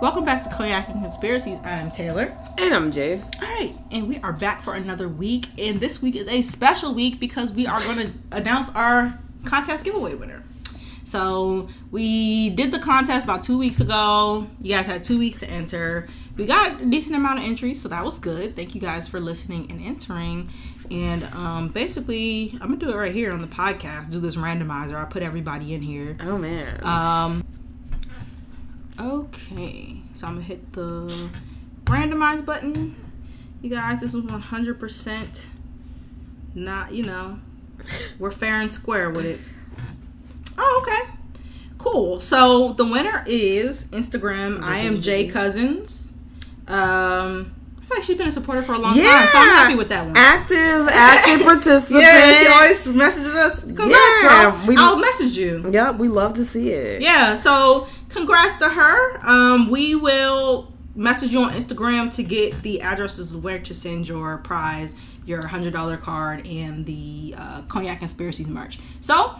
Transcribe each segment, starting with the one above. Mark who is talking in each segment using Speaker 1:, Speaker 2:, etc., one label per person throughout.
Speaker 1: Welcome back to and Conspiracies. I'm Taylor.
Speaker 2: And I'm Jade.
Speaker 1: All right, and we are back for another week. And this week is a special week because we are going to announce our contest giveaway winner. So we did the contest about two weeks ago. You guys had two weeks to enter. We got a decent amount of entries, so that was good. Thank you guys for listening and entering. And um, basically, I'm gonna do it right here on the podcast. Do this randomizer. I put everybody in here.
Speaker 2: Oh man.
Speaker 1: Um. Okay, so I'm gonna hit the randomize button. You guys, this was 100% not. You know, we're fair and square with it. Oh, okay. Cool. So the winner is Instagram. I am Jay Cousins. Um, I feel like she's been a supporter for a long
Speaker 2: yeah.
Speaker 1: time, so I'm happy with that one.
Speaker 2: Active, active participant.
Speaker 1: yeah, she always messages us. Congrats,
Speaker 2: Yeah,
Speaker 1: girl.
Speaker 2: we-
Speaker 1: I'll message you.
Speaker 2: Yeah, we love to see it.
Speaker 1: Yeah, so congrats to her. Um, we will message you on Instagram to get the addresses where to send your prize, your hundred dollar card, and the uh, cognac conspiracies merch. So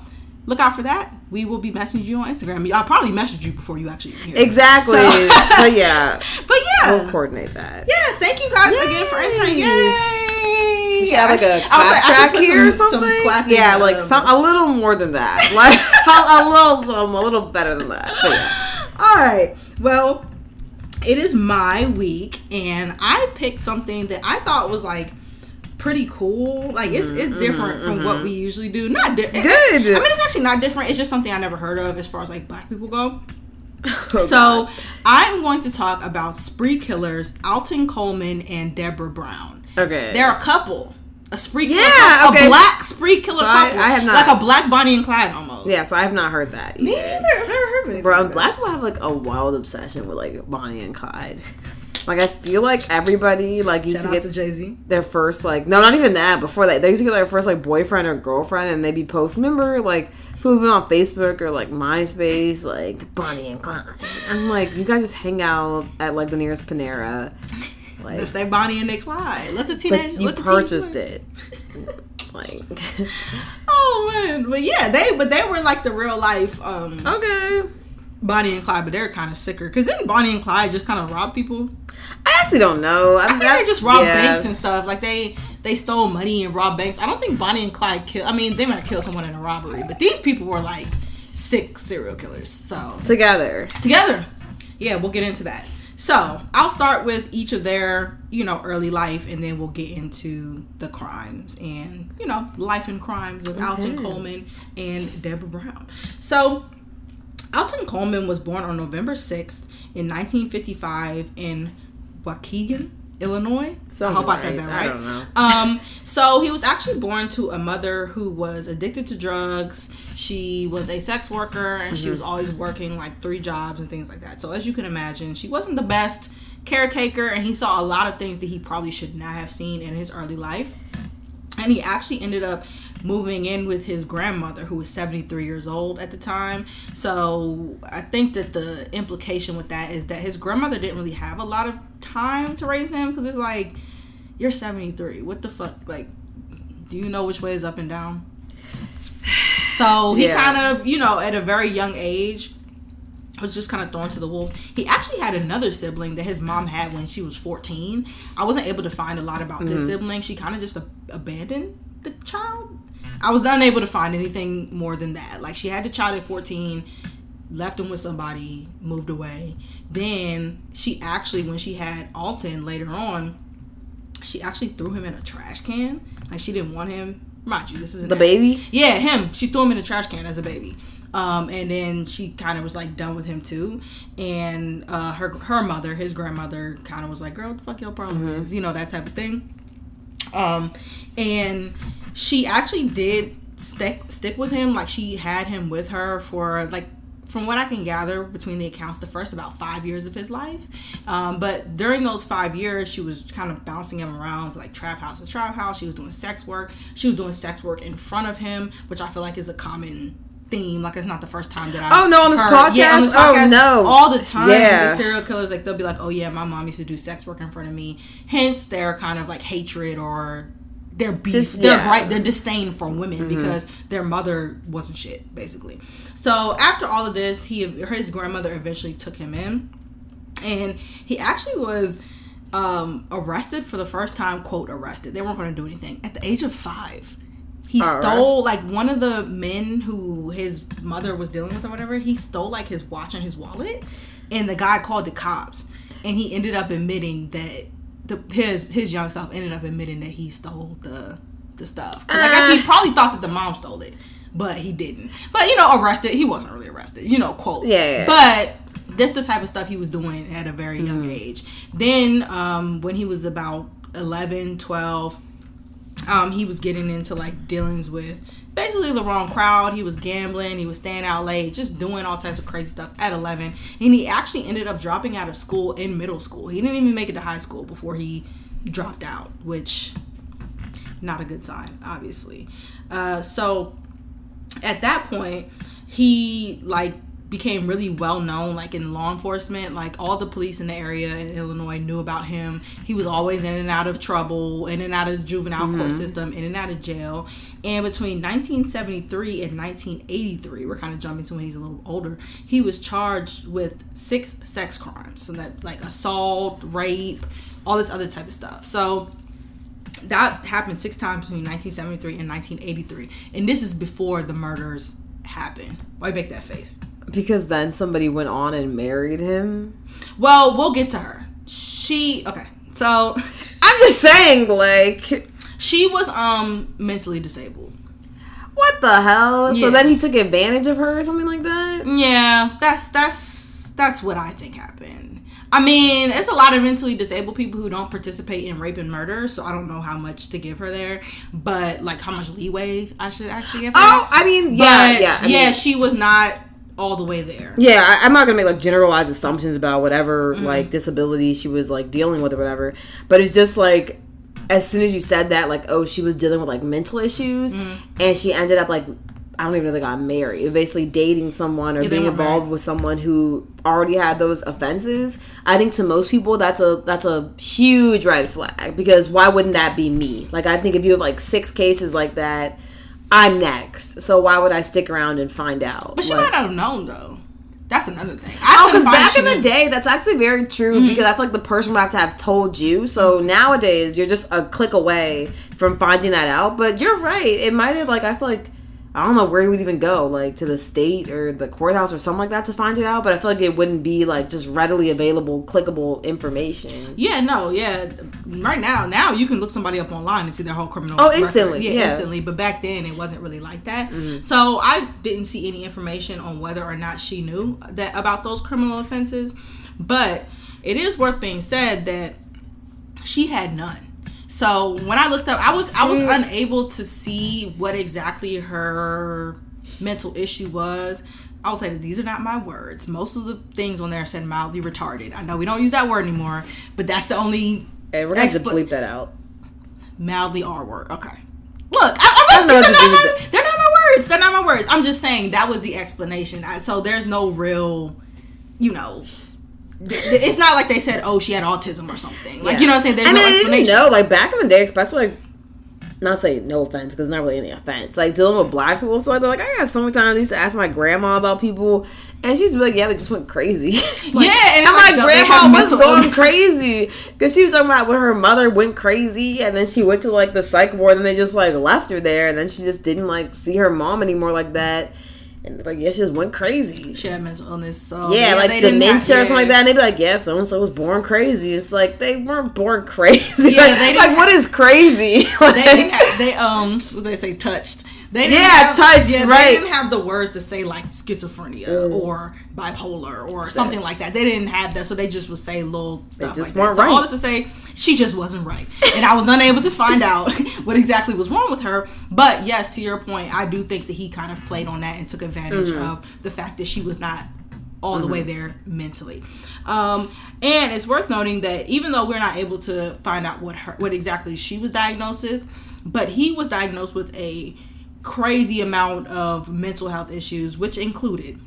Speaker 1: look out for that. We will be messaging you on Instagram. I'll probably message you before you actually hear.
Speaker 2: Exactly.
Speaker 1: So-
Speaker 2: but yeah,
Speaker 1: But yeah,
Speaker 2: we'll coordinate that.
Speaker 1: yeah. Thank you guys again for entering. Yay!
Speaker 2: Have like a
Speaker 1: sh- I was like, I
Speaker 2: clap track
Speaker 1: put
Speaker 2: here or
Speaker 1: some- some
Speaker 2: something.
Speaker 1: clapping,
Speaker 2: yeah, like
Speaker 1: um,
Speaker 2: some a little more than that. Like a, a little some, a little better than that. But yeah.
Speaker 1: All right. Well, it is my week, and I picked something that I thought was like pretty cool. Like it's it's mm-hmm, different from mm-hmm, what mm-hmm. we usually do. Not di-
Speaker 2: Good.
Speaker 1: I mean, it's actually not different. It's just something I never heard of as far as like black people go.
Speaker 2: Oh,
Speaker 1: so
Speaker 2: God.
Speaker 1: I'm going to talk about spree killers, Alton Coleman and Deborah Brown.
Speaker 2: okay,
Speaker 1: They're a couple. A spree killer
Speaker 2: Yeah,
Speaker 1: couple.
Speaker 2: okay.
Speaker 1: A black spree killer
Speaker 2: So I-
Speaker 1: couple.
Speaker 2: I have not-
Speaker 1: Like a black Bonnie and Clyde almost.
Speaker 2: yeah. So I have not heard that.
Speaker 1: Me neither. I've never heard of it.
Speaker 2: Bro, black people have like a wild obsession with like Bonnie and Clyde. Like I feel like everybody like used
Speaker 1: Shout
Speaker 2: to get
Speaker 1: to
Speaker 2: their first like no, not even that. Before that, they used to get their first like boyfriend or girlfriend, and they'd be posting. Remember like been on Facebook or like MySpace, like Bonnie and Clyde. I'm like, you guys just hang out at like the nearest Panera. Like,
Speaker 1: That's their Bonnie and their Clyde. Let the teenage.
Speaker 2: you
Speaker 1: let the teens
Speaker 2: purchased it. like,
Speaker 1: Oh man, but yeah, they but they were like the real life um
Speaker 2: okay.
Speaker 1: Bonnie and Clyde, but they're kind of sicker. Cause then Bonnie and Clyde just kind of rob people.
Speaker 2: I actually don't know.
Speaker 1: I think they just robbed
Speaker 2: yeah.
Speaker 1: banks and stuff. Like they they stole money and robbed banks. I don't think Bonnie and Clyde killed. I mean, they might have killed someone in a robbery, but these people were like sick serial killers. So
Speaker 2: together.
Speaker 1: together. Yeah, we'll get into that. So I'll start with each of their, you know, early life, and then we'll get into the crimes and, you know, life and crimes of Alton Coleman and Deborah Brown. So Alton Coleman was born on November 6th in 1955 in Waukegan, Illinois.
Speaker 2: Sounds
Speaker 1: I hope I said
Speaker 2: right.
Speaker 1: that
Speaker 2: I
Speaker 1: right.
Speaker 2: don't know.
Speaker 1: Um, so he was actually born to a mother who was addicted to drugs. She was a sex worker and she was always working like three jobs and things like that. So as you can imagine, she wasn't the best caretaker and he saw a lot of things that he probably should not have seen in his early life. And he actually ended up moving in with his grandmother, who was 73 years old at the time. So I think that the implication with that is that his grandmother didn't really have a lot of time to raise him because it's like, you're 73. What the fuck? Like, do you know which way is up and down? So he
Speaker 2: Yeah.
Speaker 1: kind of, you know, at a very young age, was just kind of thrown to the wolves. He actually had another sibling that his mom had when she was 14. I wasn't able to find a lot about this mm-hmm. sibling. She kind of just ab- abandoned the child. I was unable to find anything more than that. Like she had the child at 14, left him with somebody, moved away. Then she actually, when she had Alton later on, she actually threw him in a trash can. Like she didn't want him. Mind you, this is
Speaker 2: The baby.
Speaker 1: yeah, him. She threw him in a trash can as a baby. Um, and then she kind of was like done with him too. And uh, her her mother, his grandmother, kind of was like, "Girl, what the fuck your problem is?" You know that type of thing. Um, and she actually did stick stick with him. Like she had him with her for like from what I can gather between the accounts, the first about five years of his life. Um, but during those five years, she was kind of bouncing him around like trap house to trap house. She was doing sex work. She was doing sex work in front of him, which I feel like is a common theme. Like it's not the first time that I
Speaker 2: Oh, no, on this podcast,
Speaker 1: Yeah, on this
Speaker 2: podcast? Oh, no.
Speaker 1: all the time.
Speaker 2: Yeah.
Speaker 1: The serial killers like they'll be like, oh yeah, my mom used to do sex work in front of me. Hence their kind of like hatred or their beef,
Speaker 2: Dis-
Speaker 1: their
Speaker 2: yeah.
Speaker 1: right, their disdain from women because their mother wasn't shit, basically. So after all of this, he his grandmother eventually took him in, and he actually was um, arrested for the first time. Quote arrested. They weren't going to do anything at the age of five. He
Speaker 2: All right.
Speaker 1: stole like one of the men who his mother was dealing with or whatever. He stole like his watch and his wallet, and the guy called the cops, and he ended up admitting that the his his young self ended up admitting that he stole the the stuff. 'Cause I guess he
Speaker 2: Ah.
Speaker 1: probably thought that the mom stole it, but he didn't. But you know, arrested. He wasn't really arrested. You know, quote.
Speaker 2: Yeah, yeah.
Speaker 1: But that's the type of stuff he was doing at a very young
Speaker 2: Mm-hmm.
Speaker 1: age. Then um, when he was about 11, 12, um, he was getting into like dealings with basically the wrong crowd. He was gambling, he was staying out late, just doing all types of crazy stuff at 11. And he actually ended up dropping out of school in middle school. He didn't even make it to high school before he dropped out, which not a good sign, obviously. Uh, so at that point, he like became really well known like in law enforcement like all the police in the area in illinois knew about him he was always in and out of trouble in and out of the juvenile court system in and out of jail and between 1973 and 1983 we're kind of jumping to when he's a little older he was charged with six sex crimes. So that like assault rape all this other type of stuff. So that happened six times between 1973 and 1983 and this is before the murders happened. Why make that face?
Speaker 2: Because then somebody went on and married him.
Speaker 1: well we'll get to her. She okay so
Speaker 2: I'm just saying, like,
Speaker 1: she was um mentally disabled
Speaker 2: what the hell?
Speaker 1: Yeah.
Speaker 2: So then he took advantage of her or something like that?
Speaker 1: yeah that's that's that's what i think happened i mean it's a lot of mentally disabled people who don't participate in rape and murder so i don't know how much to give her there but like how much leeway i should actually give her
Speaker 2: Oh, I mean, yeah,
Speaker 1: But,
Speaker 2: yeah. I
Speaker 1: yeah
Speaker 2: mean-
Speaker 1: she was not all the way there
Speaker 2: Yeah, I, I'm not gonna make like generalized assumptions about whatever
Speaker 1: Mm-hmm.
Speaker 2: like disability she was like dealing with or whatever. But it's just like as soon as you said that, like, oh, she was dealing with like mental issues,
Speaker 1: Mm-hmm.
Speaker 2: and she ended up like. I don't even know they got married. Basically, dating someone or
Speaker 1: they
Speaker 2: being involved
Speaker 1: married.
Speaker 2: with someone who already had those offenses. I think to most people that's a that's a huge red flag because why wouldn't that be me? Like I think if you have like six cases like that, I'm next. So why would I stick around and find out?
Speaker 1: But she
Speaker 2: Like-
Speaker 1: might not have known though. That's another thing.
Speaker 2: Oh,
Speaker 1: I
Speaker 2: because
Speaker 1: couldn't
Speaker 2: back
Speaker 1: she
Speaker 2: in the day, that's actually very true
Speaker 1: Mm-hmm.
Speaker 2: because I feel like the person would have to have told you. So nowadays, you're just a click away from finding that out. But you're right. It might have, like, I feel like, I don't know where he would even go, like to the state or the courthouse or something like that to find it out. But I feel like it wouldn't be, like, just readily available, clickable information.
Speaker 1: Yeah, no, yeah. Right now, now you can look somebody up online and see their whole criminal.
Speaker 2: Oh, instantly, yeah. Mm-hmm.
Speaker 1: instantly. But back then, it wasn't really like that. So I didn't see any information on whether or not she knew that about those criminal offenses. But it is worth being said that she had none. So when I looked up, I was I was unable to see what exactly her mental issue was. I will say that these are not my words. Most of the things on there said mildly retarded. I know we don't use that word anymore, but that's the only
Speaker 2: And we're going to have to bleep that out.
Speaker 1: mildly R word. Okay. Look, I, I'm
Speaker 2: what
Speaker 1: are not my, they're not my words. They're not my words. I'm just saying that was the explanation. I, so there's no real, you know, it's not like they said, oh, she had autism or something. Like, you know what I'm saying? There's
Speaker 2: I
Speaker 1: no
Speaker 2: mean, didn't
Speaker 1: explanation.
Speaker 2: know. Like back in the day, especially like, not say no offense because not really any offense. Like dealing with black people, so they're like, I got so many times I used to ask my grandma about people, and she's like, yeah, they just went crazy. Like,
Speaker 1: Yeah, and
Speaker 2: I'm
Speaker 1: like,
Speaker 2: like,
Speaker 1: no,
Speaker 2: grandma was going
Speaker 1: illness.
Speaker 2: crazy because she was talking about when her mother went crazy, and then she went to like the psych ward, and they just like left her there, and then she just didn't like see her mom anymore like that. And like, yeah, she just went crazy.
Speaker 1: She had mental illness. So
Speaker 2: Yeah, like dementia or something like that. And they'd be like, yeah, so and so was born crazy. It's like they weren't born crazy.
Speaker 1: Yeah,
Speaker 2: like,
Speaker 1: they
Speaker 2: like, what is crazy?
Speaker 1: They didn't have, they um what they say touched. They didn't
Speaker 2: Yeah,
Speaker 1: have,
Speaker 2: touched,
Speaker 1: yeah,
Speaker 2: right.
Speaker 1: They didn't have the words to say like schizophrenia or bipolar or something like that. They didn't have that, so they just would say little stuff
Speaker 2: just
Speaker 1: like
Speaker 2: weren't
Speaker 1: that. So all
Speaker 2: right.
Speaker 1: that to say, she just wasn't right, and I was unable to find out what exactly was wrong with her. But yes, to your point, I do think that he kind of played on that and took advantage
Speaker 2: Mm-hmm.
Speaker 1: of the fact that she was not all the way there mentally. Um, and it's worth noting that even though we're not able to find out what her what exactly she was diagnosed with, but he was diagnosed with a crazy amount of mental health issues, which included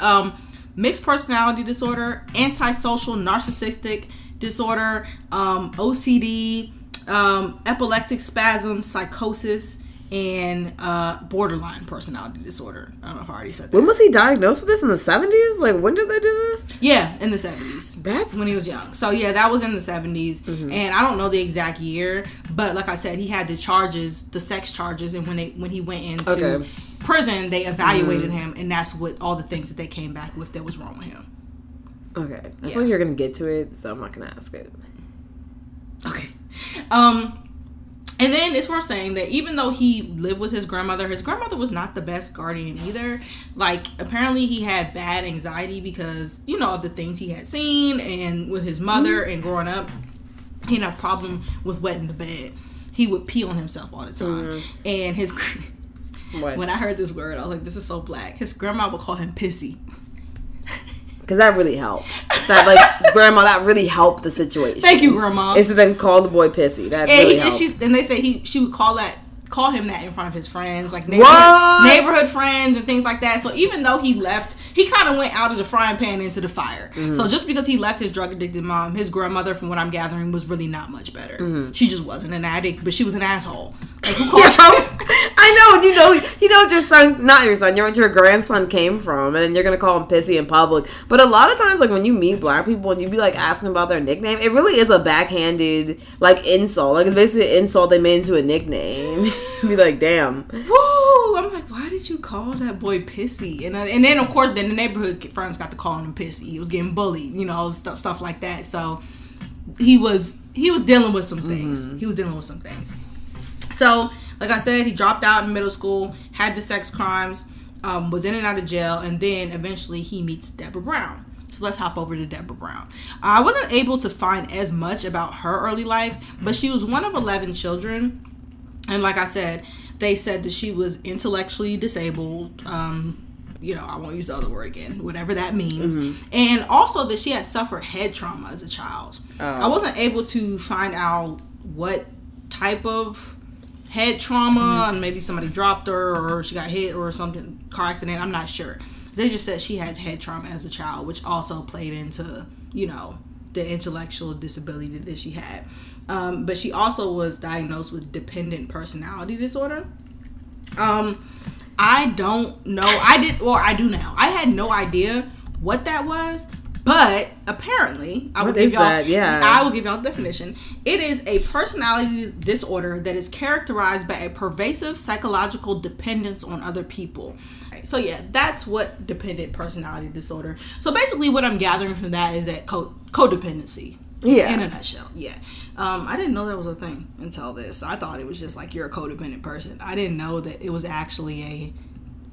Speaker 1: um, mixed personality disorder, antisocial narcissistic disorder, um, OCD, um, epileptic spasms, psychosis, and uh, borderline personality disorder. I don't know if I already said that.
Speaker 2: When was he diagnosed with this in the seventies? Like when did they do this?
Speaker 1: Yeah, in the seventies.
Speaker 2: That's
Speaker 1: when he was young. So yeah, that was in the 70s
Speaker 2: Mm-hmm.
Speaker 1: and I don't know the exact year, but like I said, he had the charges, the sex charges, and when they when he went into
Speaker 2: Okay.
Speaker 1: Prison, they evaluated him, and that's what all the things that they came back with that was wrong with him.
Speaker 2: okay. I
Speaker 1: Yeah.
Speaker 2: feel like you're gonna get to it, so I'm not gonna ask it.
Speaker 1: Okay. Um and then it's worth saying that even though he lived with his grandmother, his grandmother was not the best guardian either. Like apparently he had bad anxiety because, you know, of the things he had seen and with his mother mm-hmm. and growing up, he had a problem with wetting the bed. He would pee on himself all the time. Mm-hmm. And his
Speaker 2: What?
Speaker 1: when I heard this word, I was like, this is so black. His grandma would call him pissy.
Speaker 2: Because that really helped. That like grandma, that really helped the situation.
Speaker 1: Thank you, grandma.
Speaker 2: Is to then call the boy pissy. That
Speaker 1: And,
Speaker 2: really
Speaker 1: he, and she's and they say he she would call that call him that in front of his friends, like neighborhood, neighborhood friends and things like that. So even though he left, he kind of went out of the frying pan into the fire.
Speaker 2: Mm-hmm.
Speaker 1: So just because he left his drug addicted mom, his grandmother, from what I'm gathering, was really not much better.
Speaker 2: Mm-hmm.
Speaker 1: She just wasn't an addict, but she was an asshole. Like who calls
Speaker 2: I know, you know, you know what your son, not your son, you know what your grandson came from, and then you're gonna call him pissy in public. But a lot of times, like when you meet black people and you be like asking about their nickname, it really is a backhanded like insult. Like it's basically an insult they made into a nickname. be like, damn.
Speaker 1: I'm like, why did you call that boy pissy? And uh, and then of course, then the neighborhood friends got to calling him pissy. He was getting bullied, you know, stuff stuff like that. So he was he was dealing with some things. He was dealing with some things. So, like I said, he dropped out in middle school, had the sex crimes, um, was in and out of jail, and then eventually he meets Deborah Brown. So let's hop over to Deborah Brown. I wasn't able to find as much about her early life, but she was one of 11 children. And like I said, they said that she was intellectually disabled. Um, you know, I won't use the other word again, whatever that means. And also that she had suffered head trauma as a child. I wasn't able to find out what type of head trauma and maybe somebody dropped her or she got hit or something car accident i'm not sure they just said she had head trauma as a child which also played into you know the intellectual disability that she had um, but she also was diagnosed with dependent personality disorder. Um i don't know. I did or i do now. I had no idea what that was but apparently i will
Speaker 2: What
Speaker 1: give y'all
Speaker 2: that? Yeah.
Speaker 1: i will give y'all definition. It is a personality disorder that is characterized by a pervasive psychological dependence on other people. So yeah that's what dependent personality disorder. So basically what i'm gathering from that is that co- codependency
Speaker 2: Yeah.
Speaker 1: in a nutshell yeah um, i didn't know that was a thing until this i thought it was just like you're a codependent person i didn't know that it was actually a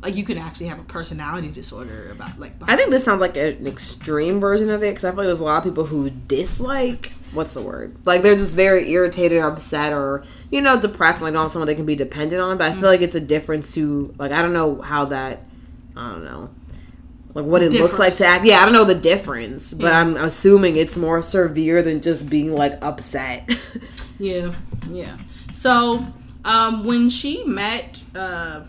Speaker 1: like you can actually have a personality disorder about like
Speaker 2: I think this sounds like an extreme version of it because I feel like there's a lot of people who dislike what's the word? Like they're just very irritated, or upset, or you know, depressed. Like not someone they can be dependent on. But I feel like it's a difference to like I don't know how that I don't know like what it looks like to act. Yeah, I don't know the difference, but
Speaker 1: Yeah.
Speaker 2: I'm assuming it's more severe than just being like upset.
Speaker 1: Yeah, yeah. So, um, when she met uh,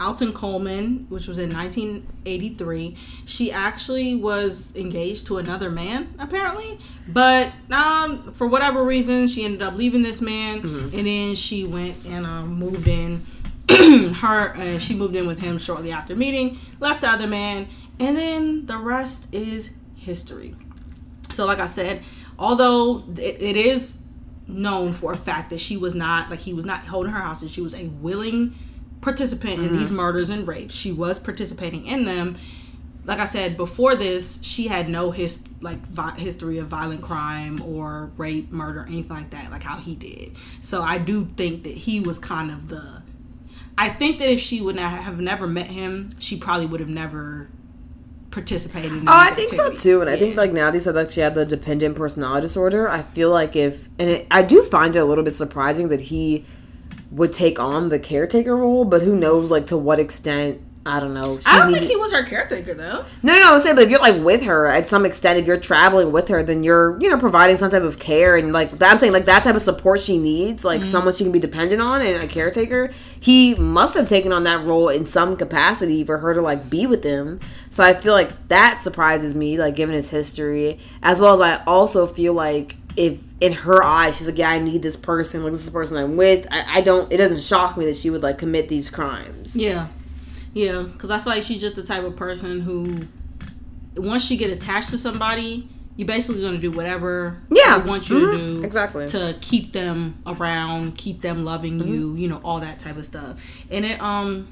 Speaker 1: Alton Coleman, which was in 1983, she actually was engaged to another man, apparently. But um, for whatever reason, she ended up leaving this man, and then she went and um, moved in. her uh, she moved in with him shortly after meeting, left the other man, and then the rest is history. So, like I said, although it, it is known for a fact that she was not like he was not holding her hostage, and she was a willing participant in mm-hmm. these murders and rapes. She was participating in them. Like I said before this, she had no his like vi- history of violent crime or rape, murder, anything like that, like how he did. So I do think that he was kind of the. I think that if she would not have never met him, she probably would have never participated in
Speaker 2: Oh, I
Speaker 1: these
Speaker 2: think so too, and I think like now they said like she had the dependent personality disorder. I feel like if and it, I do find it a little bit surprising that he would take on the caretaker role, but who knows like to what extent I don't know.
Speaker 1: I don't
Speaker 2: needed-
Speaker 1: think he was her caretaker though.
Speaker 2: no, no, no. I'm saying, but if you're like with her at some extent, if you're traveling with her, then you're, you know, providing some type of care and like that. I'm saying, like that type of support she needs, like
Speaker 1: Mm-hmm.
Speaker 2: someone she can be dependent on and a caretaker. He must have taken on that role in some capacity for her to like be with him. So I feel like that surprises me, like given his history, as well as I also feel like if in her eyes she's like, yeah, I need this person, like this is the person I'm with. I, I don't. It doesn't shock me that she would like commit these crimes.
Speaker 1: Yeah, yeah, because I feel like she's just the type of person who, once she get attached to somebody, you're basically going to do whatever
Speaker 2: Yeah.
Speaker 1: they want you
Speaker 2: Mhm.
Speaker 1: to do
Speaker 2: Exactly.
Speaker 1: to keep them around, keep them loving
Speaker 2: Mm-hmm.
Speaker 1: you, you know, all that type of stuff. And it um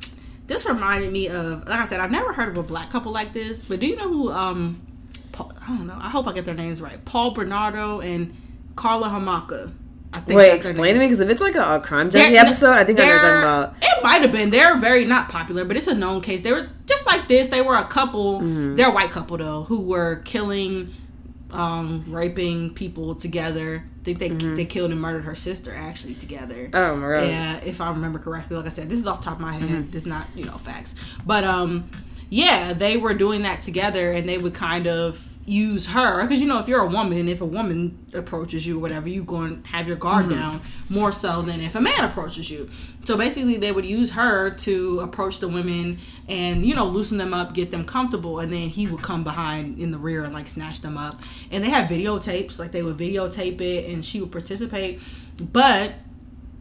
Speaker 1: this reminded me of like I said, I've never heard of a black couple like this, but do you know who um Paul, I don't know. I hope I get their names right. Paul Bernardo and Karla Homolka. Think
Speaker 2: Wait, explain to me because if it's like a, a crime junkie episode, I think I know what you're talking about.
Speaker 1: It might have been. They're very not popular, but it's a known case. They were just like this. They were a couple.
Speaker 2: Mm-hmm.
Speaker 1: They're a white couple though, who were killing, um, raping people together. I think they
Speaker 2: Mm-hmm.
Speaker 1: they killed and murdered her sister actually together.
Speaker 2: Oh my god.
Speaker 1: Yeah, if I remember correctly. Like I said, this is off the top of my head.
Speaker 2: Mm-hmm.
Speaker 1: This is not, you know, facts. But um yeah, they were doing that together and they would kind of use her because you know if you're a woman if a woman approaches you or whatever you going to have your guard
Speaker 2: Mm-hmm.
Speaker 1: down more so than if a man approaches you so basically they would use her to approach the women and you know loosen them up get them comfortable and then he would come behind in the rear and like snatch them up and they had videotapes like they would videotape it and she would participate but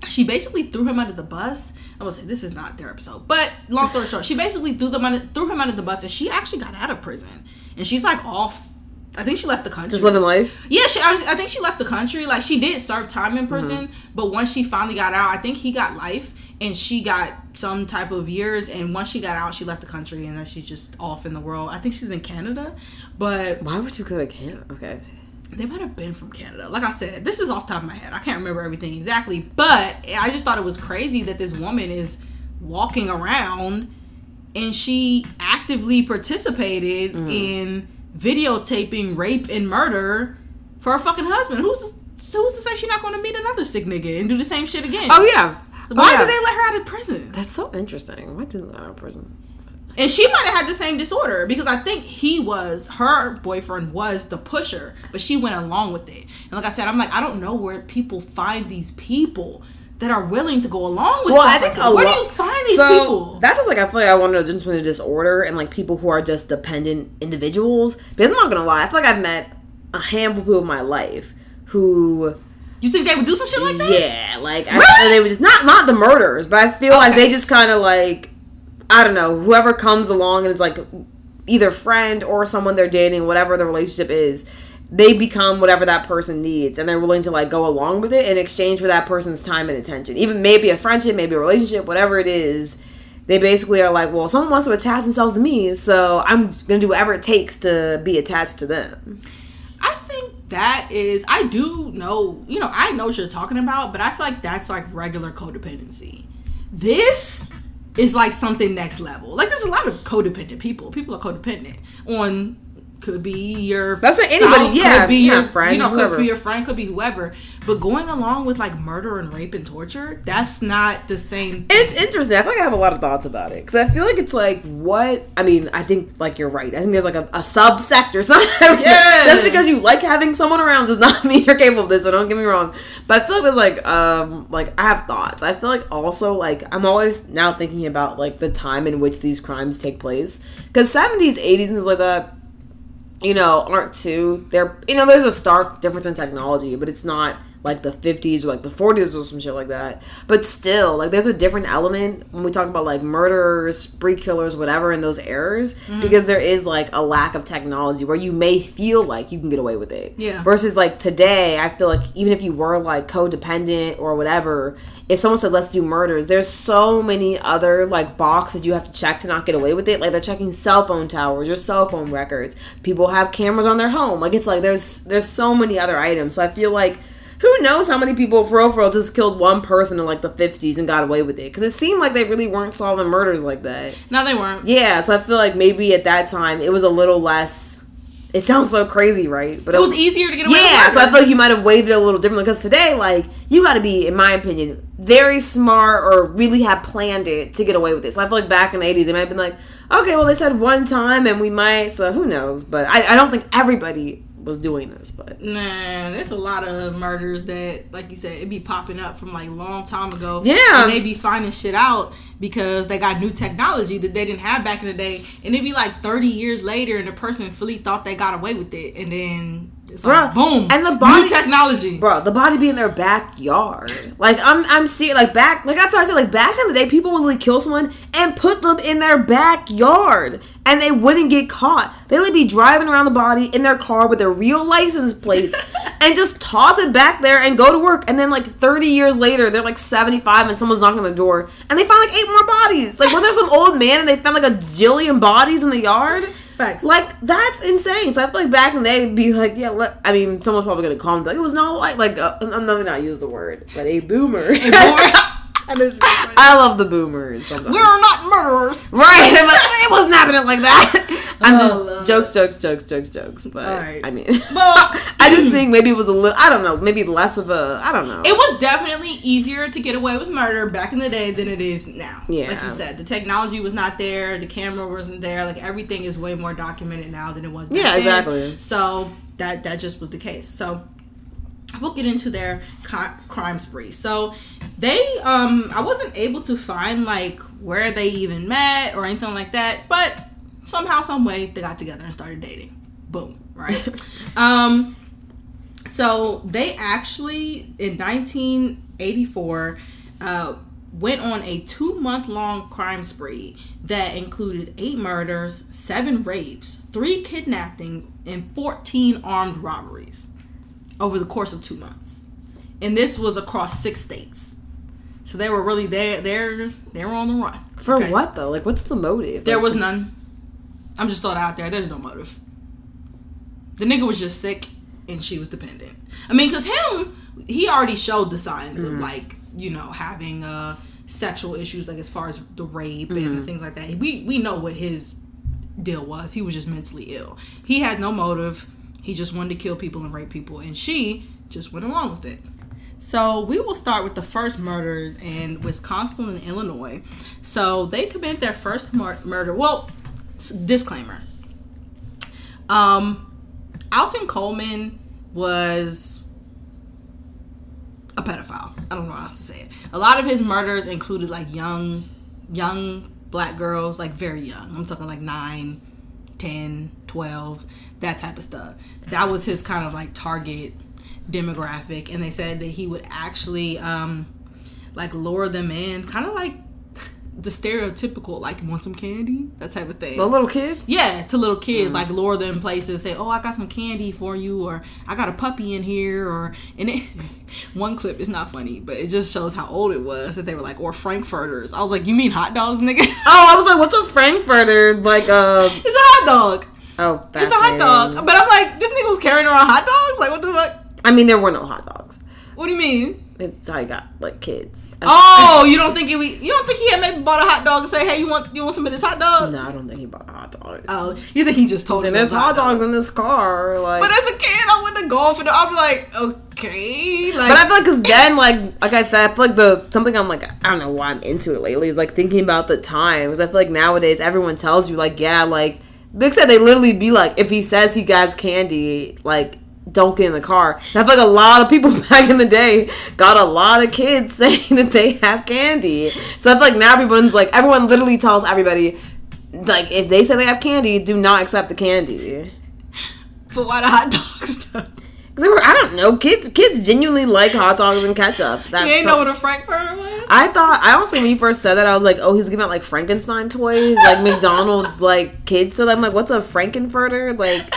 Speaker 1: she basically threw him under the bus. I gonna say this is not their episode, but long story short, she basically threw them under, threw him under the bus, and she actually got out of prison, and she's like off. I think she left the country.
Speaker 2: Just living life.
Speaker 1: Yeah, she, I, I think she left the country. Like she did serve time in prison,
Speaker 2: Mm-hmm.
Speaker 1: but once she finally got out, I think he got life, and she got some type of years. And once she got out, she left the country, and then she's just off in the world. I think she's in Canada, but
Speaker 2: Why would you go to Canada? Okay.
Speaker 1: they might have been from Canada. Like I said, this is off the top of my head. I can't remember everything exactly, but I just thought it was crazy that this woman is walking around and she actively participated in videotaping rape and murder for her fucking husband. Who's who's to say she's not going to meet another sick nigga and do the same shit again?
Speaker 2: Oh yeah.
Speaker 1: Why
Speaker 2: oh, yeah.
Speaker 1: did they let her out of prison?
Speaker 2: That's so interesting. Why didn't they let her out of prison?
Speaker 1: And she might have had the same disorder because I think he was her boyfriend was the pusher, but she went along with it. And like I said, I'm like, I don't know where people find these people that are willing to go along with
Speaker 2: Well, I think
Speaker 1: like
Speaker 2: a
Speaker 1: Where
Speaker 2: lot.
Speaker 1: do you find these
Speaker 2: so
Speaker 1: people?
Speaker 2: that sounds like I feel like I wanted to just with a disorder and like people who are just dependent individuals. Because I'm not gonna lie, I feel like I've met a handful of people in my life who,
Speaker 1: you think they would do some shit like that?
Speaker 2: yeah, like I,
Speaker 1: Really?
Speaker 2: they were just not not the murderers, but I feel like they just kind of like I don't know whoever comes along and it's like either friend or someone they're dating, whatever the relationship is. They become whatever that person needs, and they're willing to like go along with it in exchange for that person's time and attention. Even maybe a friendship, maybe a relationship, whatever it is. They basically are like, well, someone wants to attach themselves to me, so I'm gonna do whatever it takes to be attached to them.
Speaker 1: I think that is I do know, you know, I know what you're talking about, but I feel like that's like regular codependency. This is like something next level. Like there's a lot of codependent people. People are codependent on could be your
Speaker 2: That's not anybody,
Speaker 1: spouse,
Speaker 2: yeah,
Speaker 1: could be
Speaker 2: yeah,
Speaker 1: your
Speaker 2: friend,
Speaker 1: you know,
Speaker 2: whoever.
Speaker 1: could be your friend, could be whoever. But going along with like murder and rape and torture, that's not the same.
Speaker 2: It's interesting. I feel like I have a lot of thoughts about it because I feel like it's like what I mean. I think like you're right. I think there's like a, a subsector. It's not
Speaker 1: Yeah.
Speaker 2: Just because you like having someone around does not mean you're capable of this. So don't get me wrong. But I feel like there's like um like I have thoughts. I feel like also like I'm always now thinking about like the time in which these crimes take place because 70s, 80s, and things like that. You know, aren't too. They're you know, there's a stark difference in technology, but it's not like the 50s or like the 40s or some shit like that. But still, like there's a different element when we talk about like murderers, spree killers, whatever in those eras, mm. because there is like a lack of technology where you may feel like you can get away with it.
Speaker 1: Yeah.
Speaker 2: Versus like today, I feel like even if you were like codependent or whatever, if someone said let's do murders, there's so many other like boxes you have to check to not get away with it. Like they're checking cell phone towers or cell phone records. People have cameras on their home. Like it's like there's there's so many other items. So I feel like who knows how many people for real, for real just killed one person in like the 50s and got away with it because it seemed like they really weren't solving murders like that.
Speaker 1: No, they weren't.
Speaker 2: Yeah, so I feel like maybe at that time it was a little less. It sounds so crazy, right? But
Speaker 1: It was easier to get away with yeah,
Speaker 2: so I feel like you might have weighed it a little differently because today, like, you got to be, in my opinion, very smart or really have planned it to get away with it. So I feel like back in the 80s, they might have been like, okay, well, they said one time and we might, so who knows? But I, I don't think everybody was doing this, but.
Speaker 1: Nah, there's a lot of murders that, like you said, it'd be popping up from like long time ago.
Speaker 2: Yeah.
Speaker 1: and they be finding shit out because they got new technology that they didn't have back in the day, and it'd be like 30 years later, and the person fully thought they got away with it, and then It's like, boom,
Speaker 2: and the body-
Speaker 1: new technology.
Speaker 2: Bro, the body be in their backyard. Like I'm I'm serious. Like back like that's why I said like back in the day, people would like kill someone and put them in their backyard, and they wouldn't get caught. They would be driving around the body in their car with their real license plates and just toss it back there and go to work. And then like 30 years later, they're like 75 and someone's knocking on the door, and they find like eight more bodies. Like was there some old man and they found like a jillion bodies in the yard?
Speaker 1: Facts.
Speaker 2: Like that's insane. So I feel like back in the day, it'd be like, yeah. Let, I mean, someone's probably gonna call me like it was not like like uh, I'm not gonna use the word, but a boomer.
Speaker 1: I know what you're saying.
Speaker 2: I love the boomers. Sometimes.
Speaker 1: We're not murderers.
Speaker 2: right. It wasn't happening like that. I'm
Speaker 1: Oh,
Speaker 2: just
Speaker 1: Lord.
Speaker 2: jokes, jokes, jokes, jokes, jokes. But
Speaker 1: Alright.
Speaker 2: I mean,
Speaker 1: Well,
Speaker 2: I just think maybe it was a little. I don't know. Maybe less of a. I don't know.
Speaker 1: It was definitely easier to get away with murder back in the day than it is now.
Speaker 2: Yeah.
Speaker 1: Like you said, the technology was not there, the camera wasn't there. Like everything is way more documented now than it was. Back
Speaker 2: Yeah,
Speaker 1: then.
Speaker 2: exactly.
Speaker 1: So that that just was the case. So we'll get into their co- crime spree. So they, um, I wasn't able to find like where they even met or anything like that, but somehow, some way, they got together and started dating. Boom, right? um, so they actually in 1984 uh, went on a two month long crime spree that included eight murders, seven rapes, three kidnappings, and 14 armed robberies over the course of two months. And this was across six states. So they were really there. They're they were on the run.
Speaker 2: For
Speaker 1: Okay.
Speaker 2: what though? Like, what's the motive?
Speaker 1: There
Speaker 2: Like,
Speaker 1: was none. I'm just throwing it out there. There's no motive. The nigga was just sick and she was dependent. I mean, because him, he already showed the signs of like, you know, having uh sexual issues, like as far as the rape and the things like that. We we know what his deal was. He was just mentally ill. He had no motive. He just wanted to kill people and rape people, and she just went along with it. So we will start with the first murder in Wisconsin and Illinois. So they commit their first mur- murder. Well, disclaimer. Um, Alton Coleman was a pedophile. I don't know how else to say it. A lot of his murders included like young, young black girls, like very young. I'm talking like 9, 10, 12, that type of stuff. That was his kind of like target demographic. And they said that he would actually um like lure them in, kind of like the stereotypical like want some candy, that type of thing.
Speaker 2: the little kids.
Speaker 1: Yeah, to little kids, like lure them places, say, "Oh, I got some candy for you," or "I got a puppy in here," or and it. One clip is not funny, but it just shows how old it was that they were like, or frankfurters. I was like, "You mean hot dogs, nigga?"
Speaker 2: Oh, I was like, what's a frankfurter? Like, uh,
Speaker 1: it's a hot dog.
Speaker 2: Oh,
Speaker 1: It's a hot dog. But I'm like, this nigga was carrying around hot dogs. Like, what the fuck?
Speaker 2: I mean, there were no hot dogs.
Speaker 1: What do you mean?
Speaker 2: It's how I got like kids.
Speaker 1: Oh, you don't think he? You don't think he had maybe bought a hot dog and say, "Hey, you want you want some of this hot dog?"
Speaker 2: No, I don't think he bought a hot dogs.
Speaker 1: Oh, you think he just told him
Speaker 2: and there's hot dogs in this car. Like,
Speaker 1: But as a kid, I went to golf and be like, okay, like
Speaker 2: But I feel like, cause then, like, like I said, I feel like the something I'm like, I don't know why I'm into it lately is like thinking about the times. I feel like nowadays everyone tells you like, yeah, like they said they literally be like, if he says he got candy, like. Don't get in the car. And I feel like a lot of people back in the day got a lot of kids saying that they have candy. So I feel like now everyone's like, everyone literally tells everybody, like, if they say they have candy, do not accept the candy.
Speaker 1: for why the hot dogs though?
Speaker 2: 'Cause they were, I don't know, kids kids genuinely like hot dogs and ketchup. That's
Speaker 1: You ain't know what a frankfurter was?
Speaker 2: I thought I honestly when you first said that I was like, oh, he's giving out like Frankenstein toys, like McDonald's like kids. So I'm like, what's a Frankenfurter? Like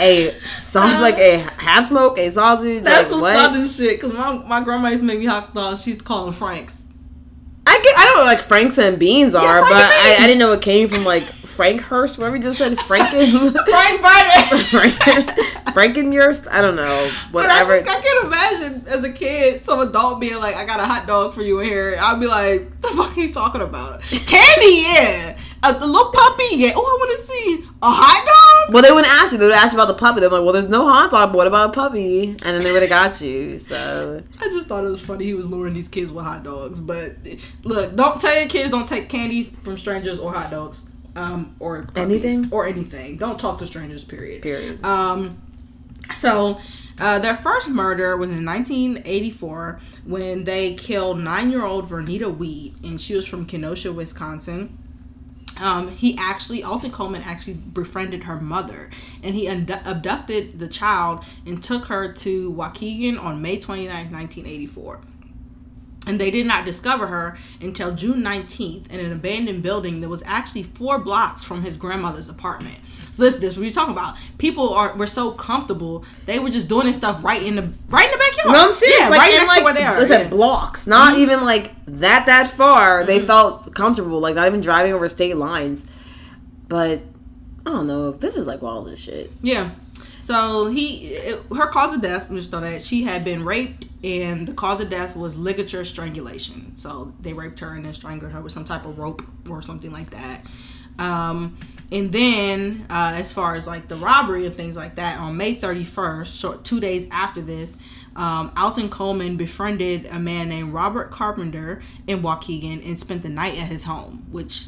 Speaker 2: a sausage, like a half smoke, a sausage.
Speaker 1: That's
Speaker 2: like,
Speaker 1: some
Speaker 2: what?
Speaker 1: southern shit. Cause my, my grandma used to make me hot dogs. She's to Franks.
Speaker 2: I get, I don't know what like Franks and beans are,
Speaker 1: Frank
Speaker 2: but I, I didn't know it came from like Frankhurst. Whatever you just said, Franken.
Speaker 1: Frankfurter.
Speaker 2: Frankenhurst. I don't know.
Speaker 1: But I
Speaker 2: Whatever.
Speaker 1: just I can't imagine as a kid some adult being like, "I got a hot dog for you in here." I'd be like, "The fuck are you talking about? Candy, yeah. A, a little puppy, yeah. Oh, I want to see a hot dog."
Speaker 2: well, they wouldn't ask you. They would ask you about the puppy. They're like, well, there's no hot dog, but what about a puppy? And then they would have got you. So
Speaker 1: I just thought it was funny he was luring these kids with hot dogs. But look, don't tell your kids don't take candy from strangers or hot dogs. Um, or puppies,
Speaker 2: Anything?
Speaker 1: or anything. Don't talk to strangers. Period.
Speaker 2: Period.
Speaker 1: Um, so uh, their first murder was in 1984 when they killed nine-year-old Vernita Wheat, and she was from Kenosha, Wisconsin. um, he actually Alton Coleman actually befriended her mother, and he abducted the child and took her to Waukegan on May 29, 1984. And they did not discover her until June 19th in an abandoned building that was actually four blocks from his grandmother's apartment. So this, this what we talking about. People are were so comfortable they were just doing this stuff right in the right in the backyard.
Speaker 2: No, I'm serious.
Speaker 1: Yeah,
Speaker 2: like,
Speaker 1: right next
Speaker 2: like,
Speaker 1: to where they are.
Speaker 2: Listen,
Speaker 1: yeah.
Speaker 2: blocks, not
Speaker 1: Mhm.
Speaker 2: even like that that far. They felt comfortable, like not even driving over state lines. But I don't know. This is like wild as shit.
Speaker 1: Yeah. So he, it, her cause of death, I just know that she had been raped, and the cause of death was ligature strangulation. So they raped her and then strangled her with some type of rope or something like that. Um, and then, uh, as far as like the robbery and things like that, on May 31st, short two days after this, um, Alton Coleman befriended a man named Robert Carpenter in Waukegan and spent the night at his home, which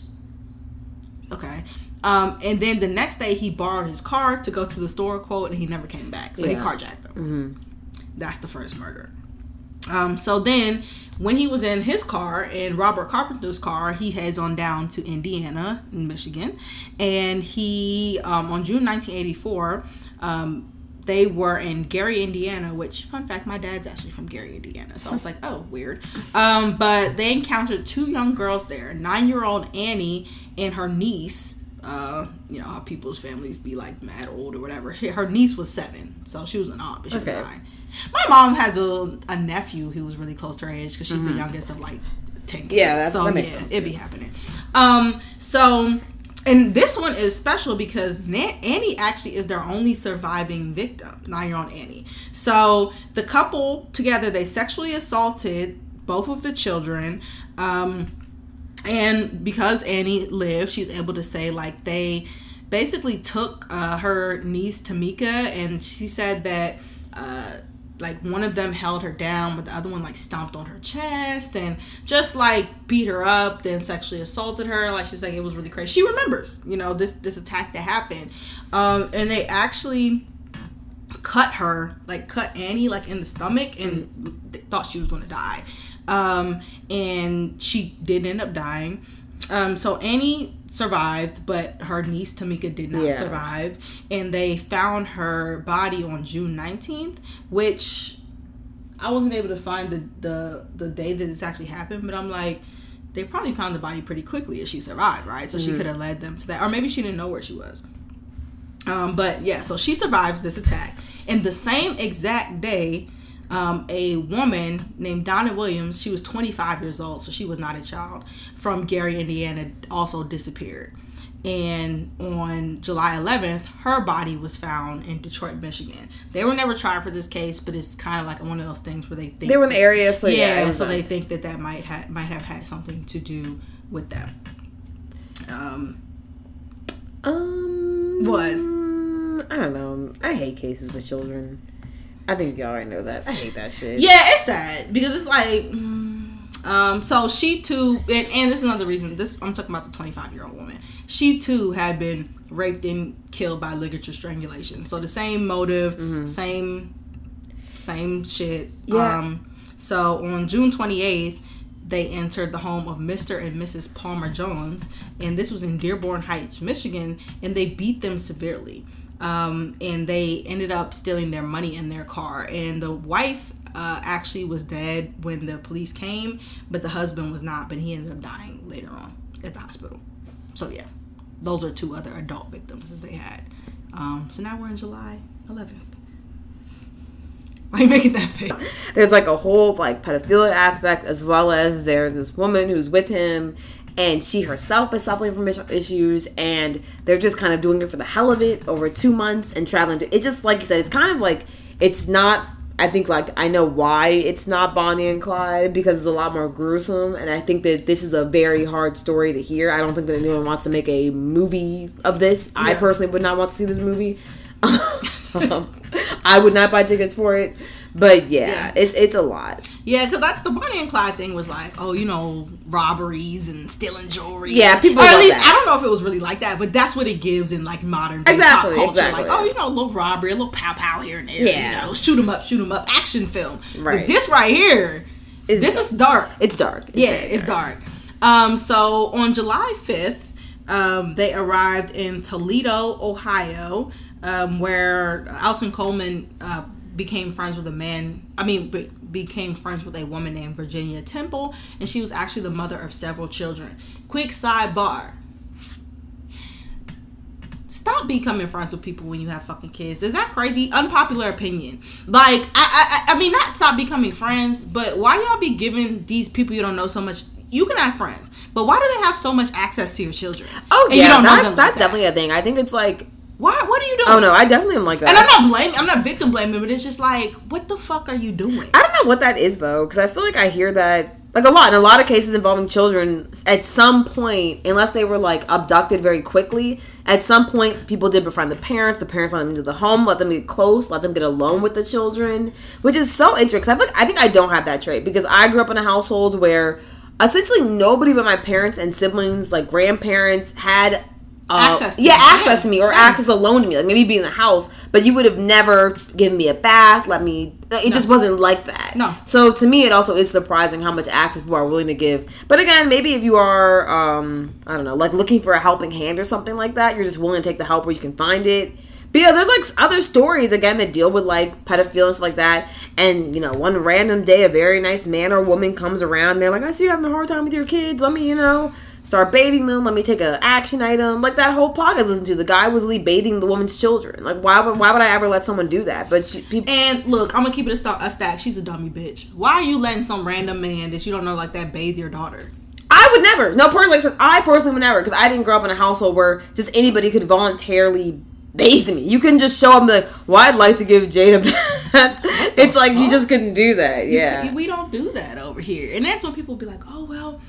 Speaker 1: Okay. Um, and then the next day he borrowed his car to go to the store, quote, and he never came back. So he carjacked him. That's the first murder. Um, so then when he was in his car in Robert Carpenter's car, he heads on down to Indiana, in Michigan. And he, um, on June 1984, um, they were in Gary, Indiana, which, fun fact, my dad's actually from Gary, Indiana. So I was like, oh, weird. Um, but they encountered two young girls there nine year old Annie and her niece. Uh, you know how people's families be like mad old or whatever. Her niece was seven, so she was an aunt, but she
Speaker 2: Okay.
Speaker 1: was nine. My mom has a, a nephew who was really close to her age because she's the youngest of like ten kids.
Speaker 2: Mm-hmm. Yeah, that-
Speaker 1: so
Speaker 2: that makes
Speaker 1: yeah,
Speaker 2: sense,
Speaker 1: it be happening. Um, so and this one is special because Na- Annie actually is their only surviving victim, nine-year-old Annie. So the couple together they sexually assaulted both of the children. Um, and because Annie lived, she's able to say like they basically took uh, her niece Tamika, and she said that uh, like one of them held her down, but the other one like stomped on her chest and just like beat her up, then sexually assaulted her. Like she's like it was really crazy. She remembers, you know, this this attack that happened, um, and they actually cut her like cut annie like in the stomach and th- thought she was to die um and she did end up dying. Um so annie survived but her niece tamika did not
Speaker 2: Yeah.
Speaker 1: survive. And they found her body on june 19th which i wasn't able to find the the the day that this actually happened but i'm like they probably found the body pretty quickly if she survived right? So she could have led them to that. Or maybe she didn't know where she was. Um, but yeah, so she survives this attack. And the same exact day, um, a woman named Donna Williams, she was 25 years old, so she was not a child, from Gary, Indiana, also disappeared. And on July 11th, her body was found in Detroit, Michigan. They were never tried for this case, but it's kind of like one of those things where they think
Speaker 2: They were in the area, so yeah.
Speaker 1: yeah, so they think that that might have might have had something to do with that. Um,
Speaker 2: Um.
Speaker 1: What?
Speaker 2: I don't know. I hate cases with children. I think y'all already know that. I hate that shit.
Speaker 1: Yeah, it's sad because it's like, um, so she too, and, and this is another reason. This I'm talking about the 25 year old woman. She too had been raped and killed by ligature strangulation. So the same motive, same, same shit.
Speaker 2: Yeah.
Speaker 1: Um, so on June 28th, they entered the home of Mr. and Mrs. Palmer Jones, and this was in Dearborn Heights, Michigan, and they beat them severely. Um, and they ended up stealing their money in their car. And the wife uh, actually was dead when the police came, but the husband was not. But he ended up dying later on at the hospital. So yeah, those are two other adult victims that they had. Um, so now we're in July 11th. Why are you making that face?
Speaker 2: There's like a whole like pedophilic aspect as well as there's this woman who's with him and she herself is suffering from issues and they're just kind of doing it for the hell of it over two months and traveling to it's just like you said it's kind of like it's not i think like i know why it's not bonnie and clyde because it's a lot more gruesome and i think that this is a very hard story to hear. I don't think that anyone wants to make a movie of this. I personally would not want to see this movie. I would not buy tickets for it but yeah,
Speaker 1: Yeah.
Speaker 2: it's it's a lot
Speaker 1: Yeah, because the Bonnie and Clyde thing was like, oh, you know, robberies and stealing jewelry.
Speaker 2: Yeah, people
Speaker 1: Or at least
Speaker 2: that.
Speaker 1: I don't know if it was really like that, but that's what it gives in like modern day
Speaker 2: Exactly,
Speaker 1: pop culture.
Speaker 2: exactly.
Speaker 1: Like, oh, you know, a little robbery, a little pow pow here and there.
Speaker 2: Yeah.
Speaker 1: You know, shoot 'em up, shoot 'em up, action film.
Speaker 2: Right.
Speaker 1: But this right here,
Speaker 2: It's
Speaker 1: this
Speaker 2: dark.
Speaker 1: is dark.
Speaker 2: it's dark It's
Speaker 1: yeah,
Speaker 2: very
Speaker 1: it's dark. Um, so on July 5th, Um, they arrived in Toledo, Ohio, um, where Alton Coleman uh, became friends with a man. I mean, be- became friends with a woman named Virginia Temple, and she was actually the mother of several children. Quick sidebar. Stop becoming friends with people when you have fucking kids. Is that crazy? Unpopular opinion. Like, I, I, I mean, not stop becoming friends, but why y'all be giving these people you don't know so much? You can have friends, but why do they have so much access to your children?
Speaker 2: Oh
Speaker 1: And
Speaker 2: yeah,
Speaker 1: you don't know
Speaker 2: that's
Speaker 1: them like
Speaker 2: that's
Speaker 1: that?
Speaker 2: definitely a thing. I think it's like?
Speaker 1: What are you doing?
Speaker 2: oh no, I definitely am like that.
Speaker 1: And I'm not blaming. I'm not victim blaming, but it's just like, what the fuck are you doing?
Speaker 2: I don't know what that is though, because I feel like I hear that like a lot in a lot of cases involving children. At some point, unless they were like abducted very quickly, at some point people did befriend the parents. The parents let them into the home, let them get close, let them get alone with the children, which is so interesting. I I think I don't have that trait because I grew up in a household where essentially nobody but my parents and siblings, like grandparents, had. Uh,
Speaker 1: Access to
Speaker 2: yeah,
Speaker 1: me.
Speaker 2: access to me or
Speaker 1: same.
Speaker 2: access alone to me, like maybe be in the house, but you would have never given me a bath, let me. It just wasn't like that.
Speaker 1: No.
Speaker 2: So to me, it also is surprising how much access people are willing to give. But again, maybe if you are, um, I don't know, like looking for a helping hand or something like that, you're just willing to take the help where you can find it. Because there's like other stories again that deal with like pedophilia and stuff like that, and you know, one random day a very nice man or woman comes around, they're like, "I see you having a hard time with your kids. Let me, you know, start bathing them. Let me take an action item." Like that whole podcast I listened to, the guy was really bathing the woman's children. Like, why would why would I ever let someone do that? But she, people,
Speaker 1: And look, I'm gonna keep it a, sta- a stack. She's a dummy bitch. Why are you letting some random man that you don't know like that bathe your daughter?
Speaker 2: I would never. No, personally, like I I personally would never because I didn't grow up in a household where just anybody could voluntarily bathe me. You couldn't just show up like, "Well, I'd like to give Jada bath." it's like you just couldn't do that. Yeah.
Speaker 1: We don't do that over here. And that's when people be like, oh, well,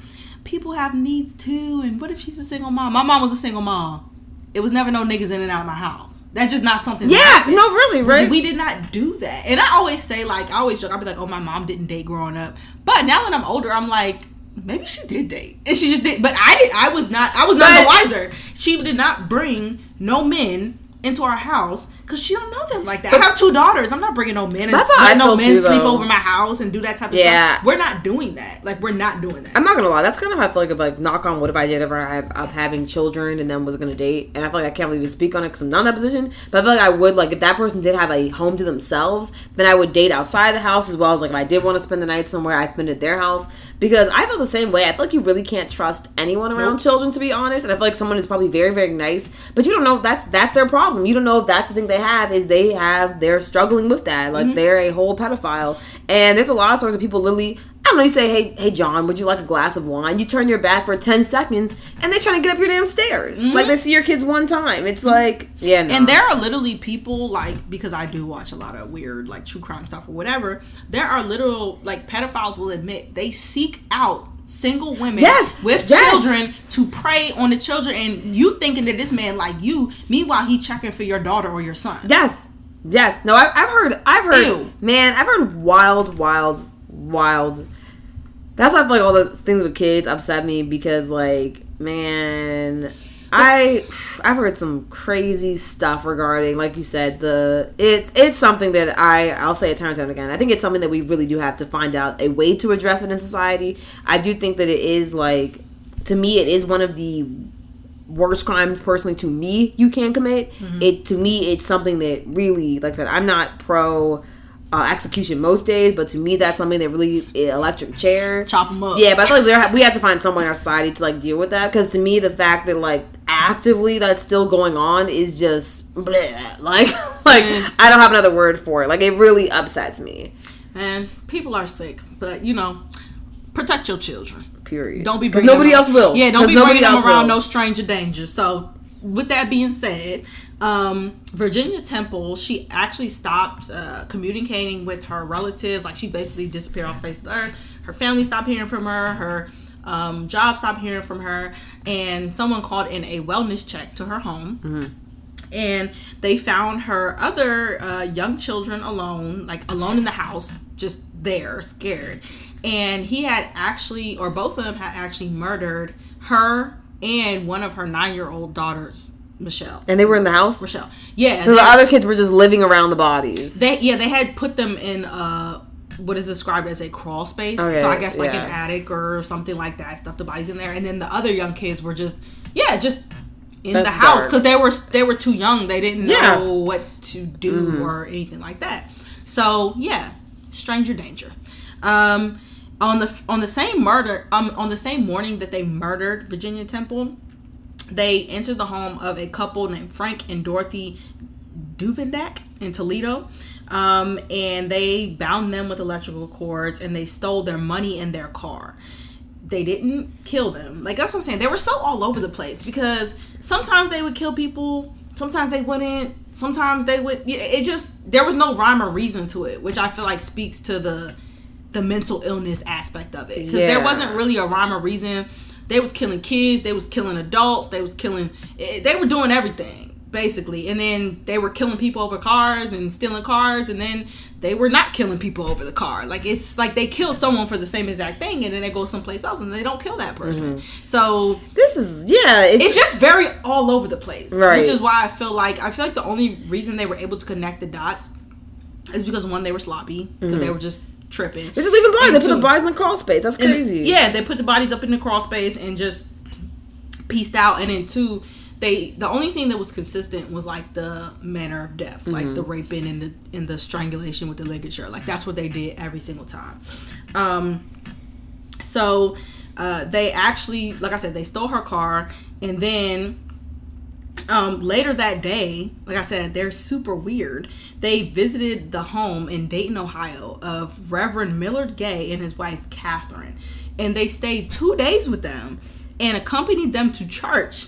Speaker 1: people have needs too. And what if she's a single mom? My mom was a single mom. It was never no niggas in and out of my house. That's just not something.
Speaker 2: Yeah. No, really, right?
Speaker 1: We did not do that. And I always say, like, I always joke, I'll be like, oh, my mom didn't date growing up. But now that I'm older, I'm like, maybe she did date. And she just did. But I did. I was not, I was none the wiser. She did not bring no men into our house because she don't know them like that. I have two daughters. I'm not bringing no men. And
Speaker 2: That's how I
Speaker 1: no men
Speaker 2: too,
Speaker 1: sleep
Speaker 2: though.
Speaker 1: over my house and do that type of
Speaker 2: Yeah.
Speaker 1: stuff. We're not doing that. Like, we're not doing that.
Speaker 2: I'm not gonna lie. That's kind of how I feel like if like knock on what if I did ever have of having children and then was gonna date, and I feel like I can't really even speak on it because I'm not in that position. But I feel like I would like if that person did have a home to themselves, then I would date outside the house as well as like if I did want to spend the night somewhere, I spend it at their house because I feel the same way. I feel like you really can't trust anyone around
Speaker 1: Nope.
Speaker 2: children to be honest, and I feel like someone is probably very very nice, but you don't know if that's that's their problem. You don't know if that's the thing they have is they have they're struggling with that, like mm-hmm. they're a whole pedophile, and there's a lot of stories of people literally. I don't know. You say, "Hey, hey, John, would you like a glass of wine?" You turn your back for ten seconds, and they're trying to get up your damn stairs. Mm-hmm. Like they see your kids one time. It's mm-hmm. like, yeah, no.
Speaker 1: And there are literally people like because I do watch a lot of weird like true crime stuff or whatever. There are literal like pedophiles will admit they seek out single women
Speaker 2: Yes,
Speaker 1: with
Speaker 2: yes.
Speaker 1: children to prey on the children and you thinking that this man like you meanwhile he checking for your daughter or your son
Speaker 2: Yes, yes. No, I, I've heard. I've heard.
Speaker 1: Ew.
Speaker 2: Man, I've heard wild, wild, wild. That's why I feel like all the things with kids upset me because, like, man, I I've heard some crazy stuff regarding, like you said, the it's it's something that I I'll say it time and time again. I think it's something that we really do have to find out a way to address it in society. I do think that it is like to me it is one of the worst crimes personally to me you can commit mm-hmm. it to me it's something that really like i said i'm not pro uh, execution most days but to me that's something that really electric chair
Speaker 1: chop them up
Speaker 2: yeah but i feel like there, we have to find someone in our society to like deal with that because to me the fact that like actively that's still going on is just bleh. like like
Speaker 1: Mm.
Speaker 2: i don't have another word for it like it really upsets me
Speaker 1: and people are sick but you know protect your children
Speaker 2: period
Speaker 1: Don't be
Speaker 2: 'Cause
Speaker 1: bringing
Speaker 2: nobody
Speaker 1: them-
Speaker 2: else will
Speaker 1: Yeah, don't be
Speaker 2: nobody
Speaker 1: bringing them
Speaker 2: else
Speaker 1: around
Speaker 2: will.
Speaker 1: no stranger danger. So, with that being said, um, Virginia Temple she actually stopped uh, communicating with her relatives. Like she basically disappeared off face of the earth. Her family stopped hearing from her. Her um, job stopped hearing from her, and someone called in a wellness check to her home
Speaker 2: Mm-hmm.
Speaker 1: and they found her other uh, young children alone, like alone in the house, just there, scared. And he had actually, or both of them had actually murdered her and one of her nine-year-old daughters, Michelle.
Speaker 2: and they were in the house
Speaker 1: Michelle, yeah.
Speaker 2: so
Speaker 1: they,
Speaker 2: the other kids were just living around the bodies
Speaker 1: they, yeah, they had put them in uh, what is described as a crawl space.
Speaker 2: Okay,
Speaker 1: so I guess like an attic or something like that. Stuff the bodies in there, and then the other young kids were just yeah, just in
Speaker 2: That's
Speaker 1: the house because they were they were too young. They didn't know
Speaker 2: Yeah. Mm-hmm.
Speaker 1: what to do or anything like that. So yeah, stranger danger. Um, on the on the same murder um on the same morning that they murdered Virginia Temple, they entered the home of a couple named Frank and Dorothy Duvendack in Toledo. Um, and they bound them with electrical cords and they stole their money and their car. They didn't kill them. Like that's what I'm saying. They were so all over the place because sometimes they would kill people, sometimes they wouldn't, sometimes they would it just there was no rhyme or reason to it, which I feel like speaks to the the mental illness aspect of it. Because there wasn't really a rhyme or reason. They was killing kids, they was killing adults, they was killing eh, they were doing everything basically and then they were killing people over cars and stealing cars and then they were not killing people over the car like it's like they kill someone for the same exact thing and then they go someplace else and they don't kill that person so
Speaker 2: This is yeah. It's,
Speaker 1: it's just very all over the place
Speaker 2: Right.
Speaker 1: which is why i feel like i feel like the only reason they were able to connect the dots is because one they were sloppy because they were just tripping
Speaker 2: they're just leaving bodies. They put the bodies in the crawl space. That's
Speaker 1: and-
Speaker 2: crazy.
Speaker 1: yeah, they put the bodies up in the crawl space and just pieced out. And then two, they the only thing that was consistent was like the manner of death, like the raping and the and the strangulation with the ligature. Like that's what they did every single time. Um, so uh, they actually, like I said, they stole her car, and then um, later that day, like I said, they're super weird. They visited the home in Dayton, Ohio, of Reverend Millard Gay and his wife Catherine, and they stayed two days with them and accompanied them to church.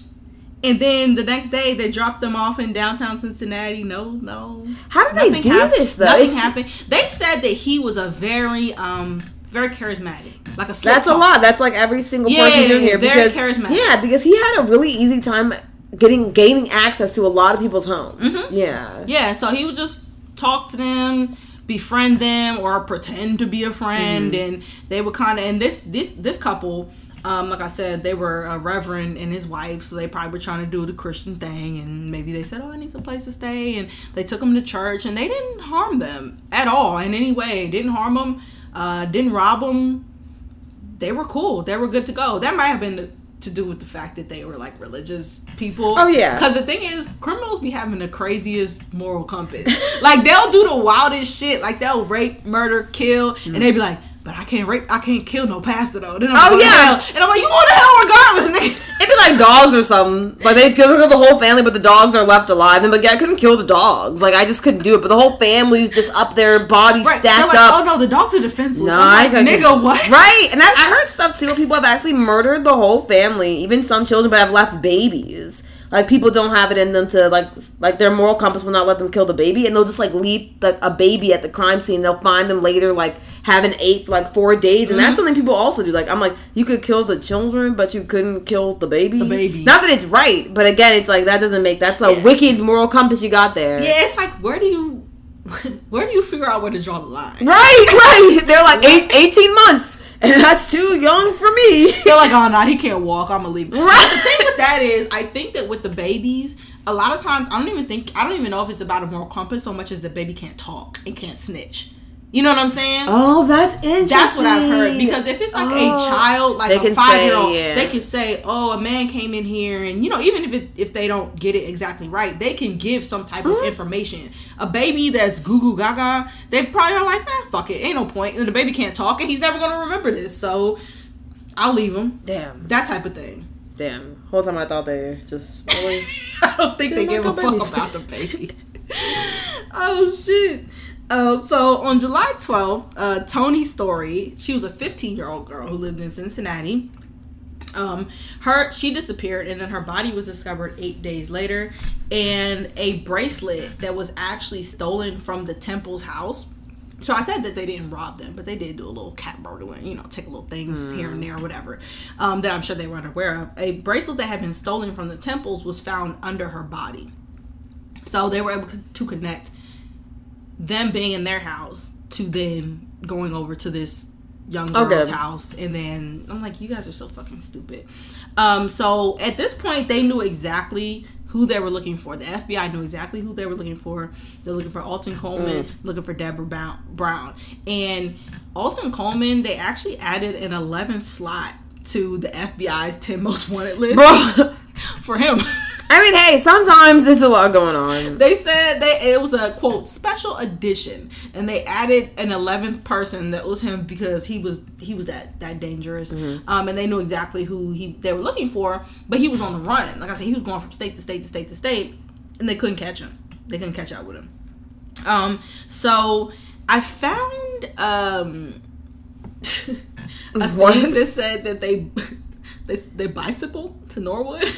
Speaker 1: And then the next day, they dropped them off in downtown Cincinnati. No, no.
Speaker 2: How did they
Speaker 1: Nothing
Speaker 2: do
Speaker 1: hap-
Speaker 2: this, though?
Speaker 1: Nothing
Speaker 2: It's-
Speaker 1: happened. They said that he was a very, um, very charismatic, like a.
Speaker 2: That's a lot. That's like every single
Speaker 1: Yeah,
Speaker 2: person doing here
Speaker 1: very
Speaker 2: because
Speaker 1: charismatic.
Speaker 2: yeah, because he had a really easy time getting gaining access to a lot of people's homes.
Speaker 1: Mm-hmm.
Speaker 2: Yeah.
Speaker 1: Yeah, so he would just talk to them, befriend them, or pretend to be a friend,
Speaker 2: Mm-hmm.
Speaker 1: and they would kind of. And this this this couple, um, like I said, they were a reverend and his wife, so they probably were trying to do the Christian thing, and maybe they said, "Oh, I need some place to stay," and they took them to church, and they didn't harm them at all in any way. Didn't harm them, uh, didn't rob them. They were cool. They were good to go. That might have been. To do with the fact that they were like religious people.
Speaker 2: Oh, yeah.
Speaker 1: Because the thing is, criminals be having the craziest moral compass. like they'll do the wildest shit. Like they'll rape, murder, kill, and mm-hmm. they'd be like, "But I can't rape, I can't kill no pastor though." Then I'm
Speaker 2: Oh, yeah.
Speaker 1: and I'm like, "You going to hell regardless, nigga."
Speaker 2: It'd be like dogs or something. Like they kill the whole family, but the dogs are left alive. And but yeah, I couldn't kill the dogs. Like I just couldn't do it. But the whole family's just up there, bodies
Speaker 1: Right.
Speaker 2: Stacked
Speaker 1: like,
Speaker 2: up.
Speaker 1: "Oh no, the dogs are defenseless."
Speaker 2: No,
Speaker 1: like, nigga, what?
Speaker 2: Right, and I, I heard stuff too. People have actually murdered the whole family, even some children, but have left babies. Like people don't have it in them to like like their moral compass will not let them kill the baby, and they'll just like leave like a baby at the crime scene. They'll find them later, like having ate for like four days, and
Speaker 1: Mm-hmm.
Speaker 2: that's something people also do. Like I'm like, you could kill the children, but you couldn't kill the baby.
Speaker 1: The baby.
Speaker 2: Not that it's right, but again, it's like that doesn't make that's a
Speaker 1: Yeah.
Speaker 2: wicked moral compass you got there.
Speaker 1: Yeah, it's like, where do you, where do you figure out where to draw the line?
Speaker 2: Right, right. They're like eight, 18 months, and that's too young for me.
Speaker 1: They're like, oh no, he can't walk. I'm gonna leave.
Speaker 2: Right.
Speaker 1: But the thing with that is, I think that with the babies, a lot of times I don't even think I don't even know if it's about a moral compass so much as the baby can't talk and can't snitch. You know what I'm saying?
Speaker 2: Oh, that's interesting.
Speaker 1: That's what I've heard. Because if it's like
Speaker 2: Oh.
Speaker 1: a child, like a five year old,
Speaker 2: yeah.
Speaker 1: they can say, "Oh, a man came in here," and you know, even if it, if they don't get it exactly right, they can give some type
Speaker 2: Mm-hmm.
Speaker 1: of information. A baby that's goo goo gaga, they probably are like, "Ah, fuck it, ain't no point." And the baby can't talk, and he's never gonna remember this, so I'll leave him.
Speaker 2: Damn,
Speaker 1: That type of thing.
Speaker 2: damn. Whole time I thought they just really.
Speaker 1: I don't think they
Speaker 2: They
Speaker 1: give a fuck about the baby. oh shit. Uh, so on July 12th, uh, Tonnie Storey, she was a 15 year old girl who lived in Cincinnati. Um, her she disappeared, and then her body was discovered eight days later, and a bracelet that was actually stolen from the temple's house. So I said that they didn't rob them, but they did do a little cat burglar, you know, take a little things here and there or whatever. Um, that I'm sure they weren't aware of. A bracelet that had been stolen from the temples was found under her body. So they were able to connect them being in their house to then going over to this young girl's
Speaker 2: Okay.
Speaker 1: house and then I'm like you guys are so fucking stupid. Um so at this point they knew exactly who they were looking for. The FBI knew exactly who they were looking for. They're looking for Alton Coleman, looking for Deborah Brown. And Alton Coleman, they actually added an 11th slot to the FBI's 10 most wanted list.
Speaker 2: Bro,
Speaker 1: for him.
Speaker 2: I mean, hey, sometimes there's a lot going on.
Speaker 1: They said they it was a quote special edition, and they added an eleventh person that was him because he was he was that that dangerous, um, and they knew exactly who he they were looking for, but he was on the run. Like I said, he was going from state to state to state to state, and they couldn't catch him. They couldn't catch up with him. Um, so I found um a
Speaker 2: What?
Speaker 1: thing that said that they they, they bicycle to Norwood.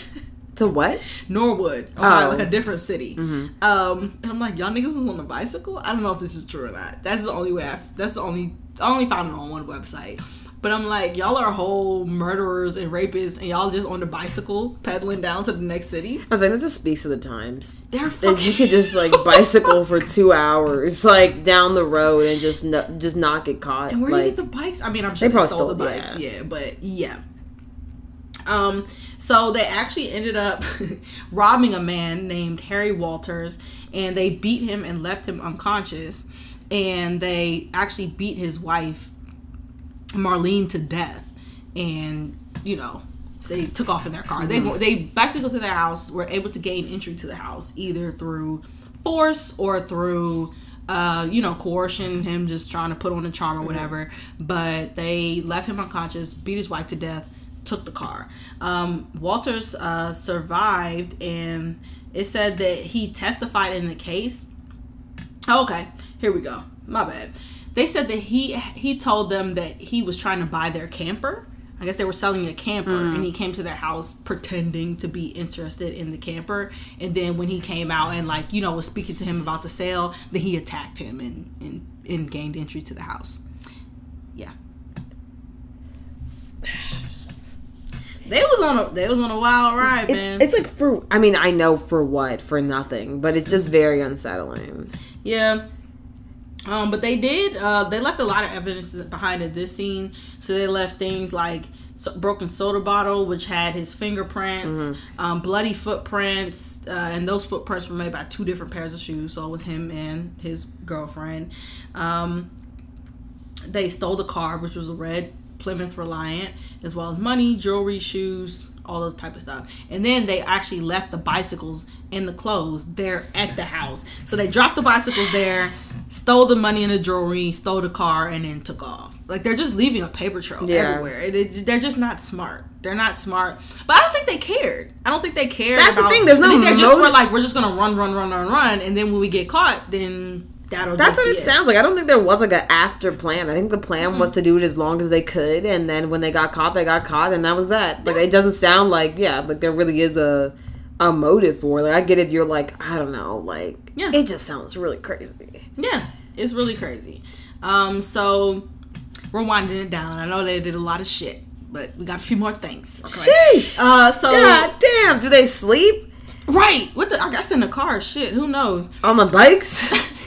Speaker 2: To what?
Speaker 1: Norwood, Ohio,
Speaker 2: Oh.
Speaker 1: like a different city. Um, and I'm like, y'all niggas was on a bicycle. I don't know if this is true or not. That's the only way. I, that's the only. I only found it on one website. But I'm like, y'all are whole murderers and rapists, and y'all just on the bicycle pedaling down to the next city.
Speaker 2: I was like, that just speaks to the times.
Speaker 1: They're
Speaker 2: That
Speaker 1: fucking.
Speaker 2: you could just like bicycle for two hours, like down the road, and just no, just not get caught.
Speaker 1: And where do you get the bikes? I mean, I'm sure
Speaker 2: They
Speaker 1: they,
Speaker 2: probably
Speaker 1: stole, the
Speaker 2: stole-
Speaker 1: bikes. Yeah. but yeah. Um, so they actually ended up robbing a man named Harry Walters, and they beat him and left him unconscious. And they actually beat his wife, Marlene, to death. And you know, they took off in their car. They they basically go to the house, were able to gain entry to the house either through force or through uh, you know, coercion, him just trying to put on a charm or whatever. But they left him unconscious, beat his wife to death, took the car. Um, Walters uh, survived, and it said that he testified in the case. Okay, here we go. My bad. They said that he he told them that he was trying to buy their camper. I guess they were selling a camper, and he came to their house pretending to be interested in the camper. And then when he came out and like you know was speaking to him about the sale, then he attacked him and and, and gained entry to the house. Yeah. They was on a they was on a wild ride, man.
Speaker 2: it's, it's like for. I mean, I know for what, for nothing, but it's just very unsettling.
Speaker 1: Yeah. Um, but they did. Uh, they left a lot of evidence behind at this scene. So they left things like so, broken soda bottle, which had his fingerprints, um, bloody footprints, uh, and those footprints were made by two different pairs of shoes. So it was him and his girlfriend. Um, they stole the car, which was a red Plymouth Reliant, as well as money, jewelry, shoes, all those type of stuff. And then they actually left the bicycles and the clothes there at the house. So they dropped the bicycles there, stole the money and the jewelry, stole the car, and then took off. Like they're just leaving a paper trail
Speaker 2: Yeah.
Speaker 1: everywhere. It, it- they're just not smart. They're not smart. But I don't think they cared. I don't think they cared.
Speaker 2: That's the thing, there's
Speaker 1: I
Speaker 2: no
Speaker 1: think they just were like, we're just gonna run, run, run, run, run, and then when we get caught, then that'll.
Speaker 2: That's what
Speaker 1: be
Speaker 2: it sounds like. I don't think there was like an after plan. I think the plan
Speaker 1: Mm-hmm.
Speaker 2: was to do it as long as they could, and then when they got caught, they got caught, and that was that. Like it doesn't sound like yeah, like there really is a a motive for. it. Like I get it. You're like I don't know. Like
Speaker 1: Yeah.
Speaker 2: it just sounds really crazy.
Speaker 1: Yeah, it's really crazy. Um, so we're winding it down. I know they did a lot of shit, but we got a few more things. Okay.
Speaker 2: Sheesh.
Speaker 1: Uh, so
Speaker 2: God damn. Do they sleep
Speaker 1: right, what the? I guess in the car. Shit, who knows?
Speaker 2: on the bikes?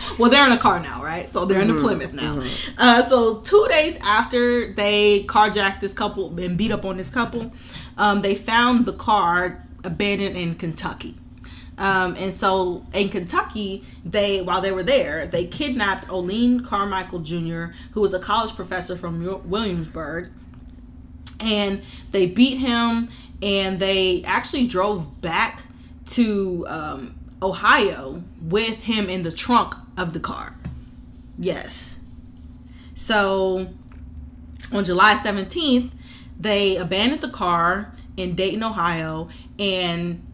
Speaker 1: Well, they're in a car now, right? So they're in the Plymouth now. Uh, so two days after they carjacked this couple and beat up on this couple, um, they found the car abandoned in Kentucky. Um, and so in Kentucky, they while they were there, they kidnapped Oline Carmichael Jr., who was a college professor from Williamsburg, and they beat him. And they actually drove back to um, Ohio with him in the trunk of the car. Yes. So on July 17th, they abandoned the car in Dayton, Ohio, and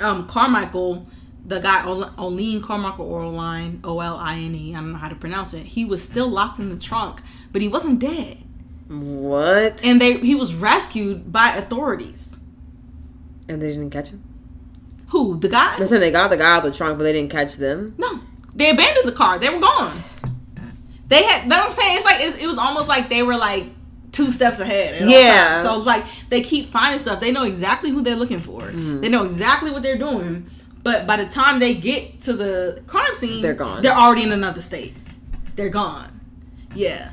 Speaker 1: um, Carmichael, the guy Ol- Oline Carmichael Orline, O L I N E, I don't know how to pronounce it. He was still locked in the trunk, but he wasn't dead,
Speaker 2: what?
Speaker 1: and they he was rescued by authorities.
Speaker 2: And they didn't catch him.
Speaker 1: Who the guy?
Speaker 2: They said they got the guy out of the trunk, but they didn't catch them.
Speaker 1: No, they abandoned the car. They were gone. They had. You know what I'm saying? It's like it's, it was almost like they were like two steps ahead.
Speaker 2: Yeah.
Speaker 1: So like they keep finding stuff. They know exactly who they're looking for.
Speaker 2: Mm-hmm.
Speaker 1: They know exactly what they're doing. But by the time they get to the crime scene,
Speaker 2: They're gone.
Speaker 1: They're already in another state. They're gone. Yeah.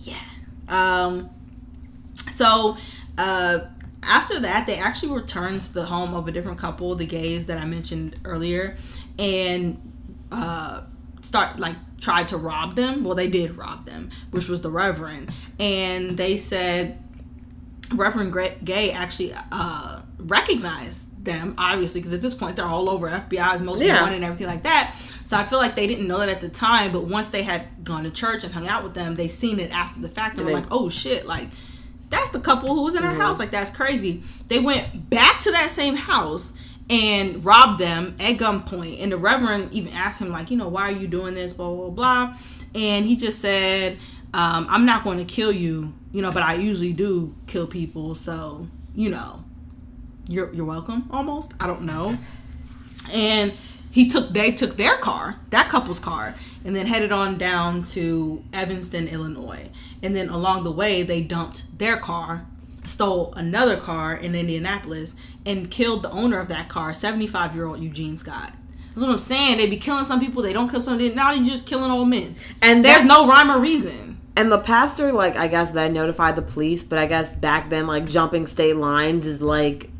Speaker 1: Yeah. Um. So, uh, after that, they actually returned to the home of a different couple, the gays that I mentioned earlier, and uh, start like tried to rob them. Well, they did rob them, which was the Reverend, and they said Reverend Gay actually uh, recognized them, obviously, because at this point they're all over FBI's most
Speaker 2: Yeah.
Speaker 1: wanted and everything like that. So I feel like they didn't know that at the time, but once they had gone to church and hung out with them, they seen it after the fact and
Speaker 2: And
Speaker 1: were
Speaker 2: they-
Speaker 1: like, "Oh shit!" Like that's the couple who was in our
Speaker 2: Mm-hmm.
Speaker 1: house. Like that's crazy. They went back to that same house and robbed them at gunpoint. And the reverend even asked him, like, you know, why are you doing this? Blah blah blah. And he just said, um, "I'm not going to kill you, you know, but I usually do kill people. So you know, you're you're welcome. Almost. I don't know." And he took they took their car, that couple's car, and then headed on down to Evanston, Illinois. And then along the way, they dumped their car, stole another car in Indianapolis, and killed the owner of that car, 75 year old Eugene Scott. That's what I'm saying. They be killing some people, they don't kill some. Now they're just killing old men.
Speaker 2: And
Speaker 1: There's
Speaker 2: that-
Speaker 1: no rhyme or reason.
Speaker 2: And the pastor, like, I guess then notified the police, but I guess back then, like, jumping state lines is like,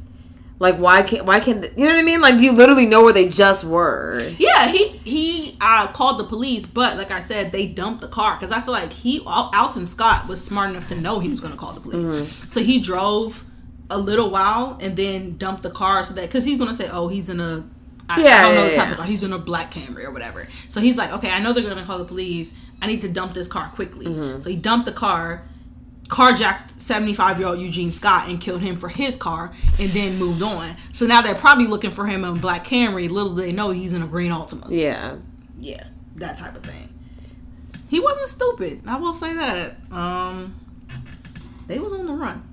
Speaker 2: like, why can't, why can't, you know what I mean? Like, you literally know where they just were.
Speaker 1: Yeah, he he uh, called the police, but like I said, they dumped the car because I feel like he Al- Alton Scott was smart enough to know he was going to call the police, so he drove a little while and then dumped the car so that because he's going to say, oh, he's in a I, I
Speaker 2: Yeah,
Speaker 1: don't know
Speaker 2: yeah,
Speaker 1: the type
Speaker 2: yeah.
Speaker 1: of car. He's in a black Camry or whatever. So he's like, okay, I know they're going to call the police. I need to dump this car quickly.
Speaker 2: Mm-hmm.
Speaker 1: So he dumped the car, carjacked 75 year old Eugene Scott and killed him for his car and then moved on. So now they're probably looking for him in a black Camry. Little do they know he's in a green Altima.
Speaker 2: Yeah.
Speaker 1: Yeah, that type of thing. He wasn't stupid. I will say that. Um, they was on the run.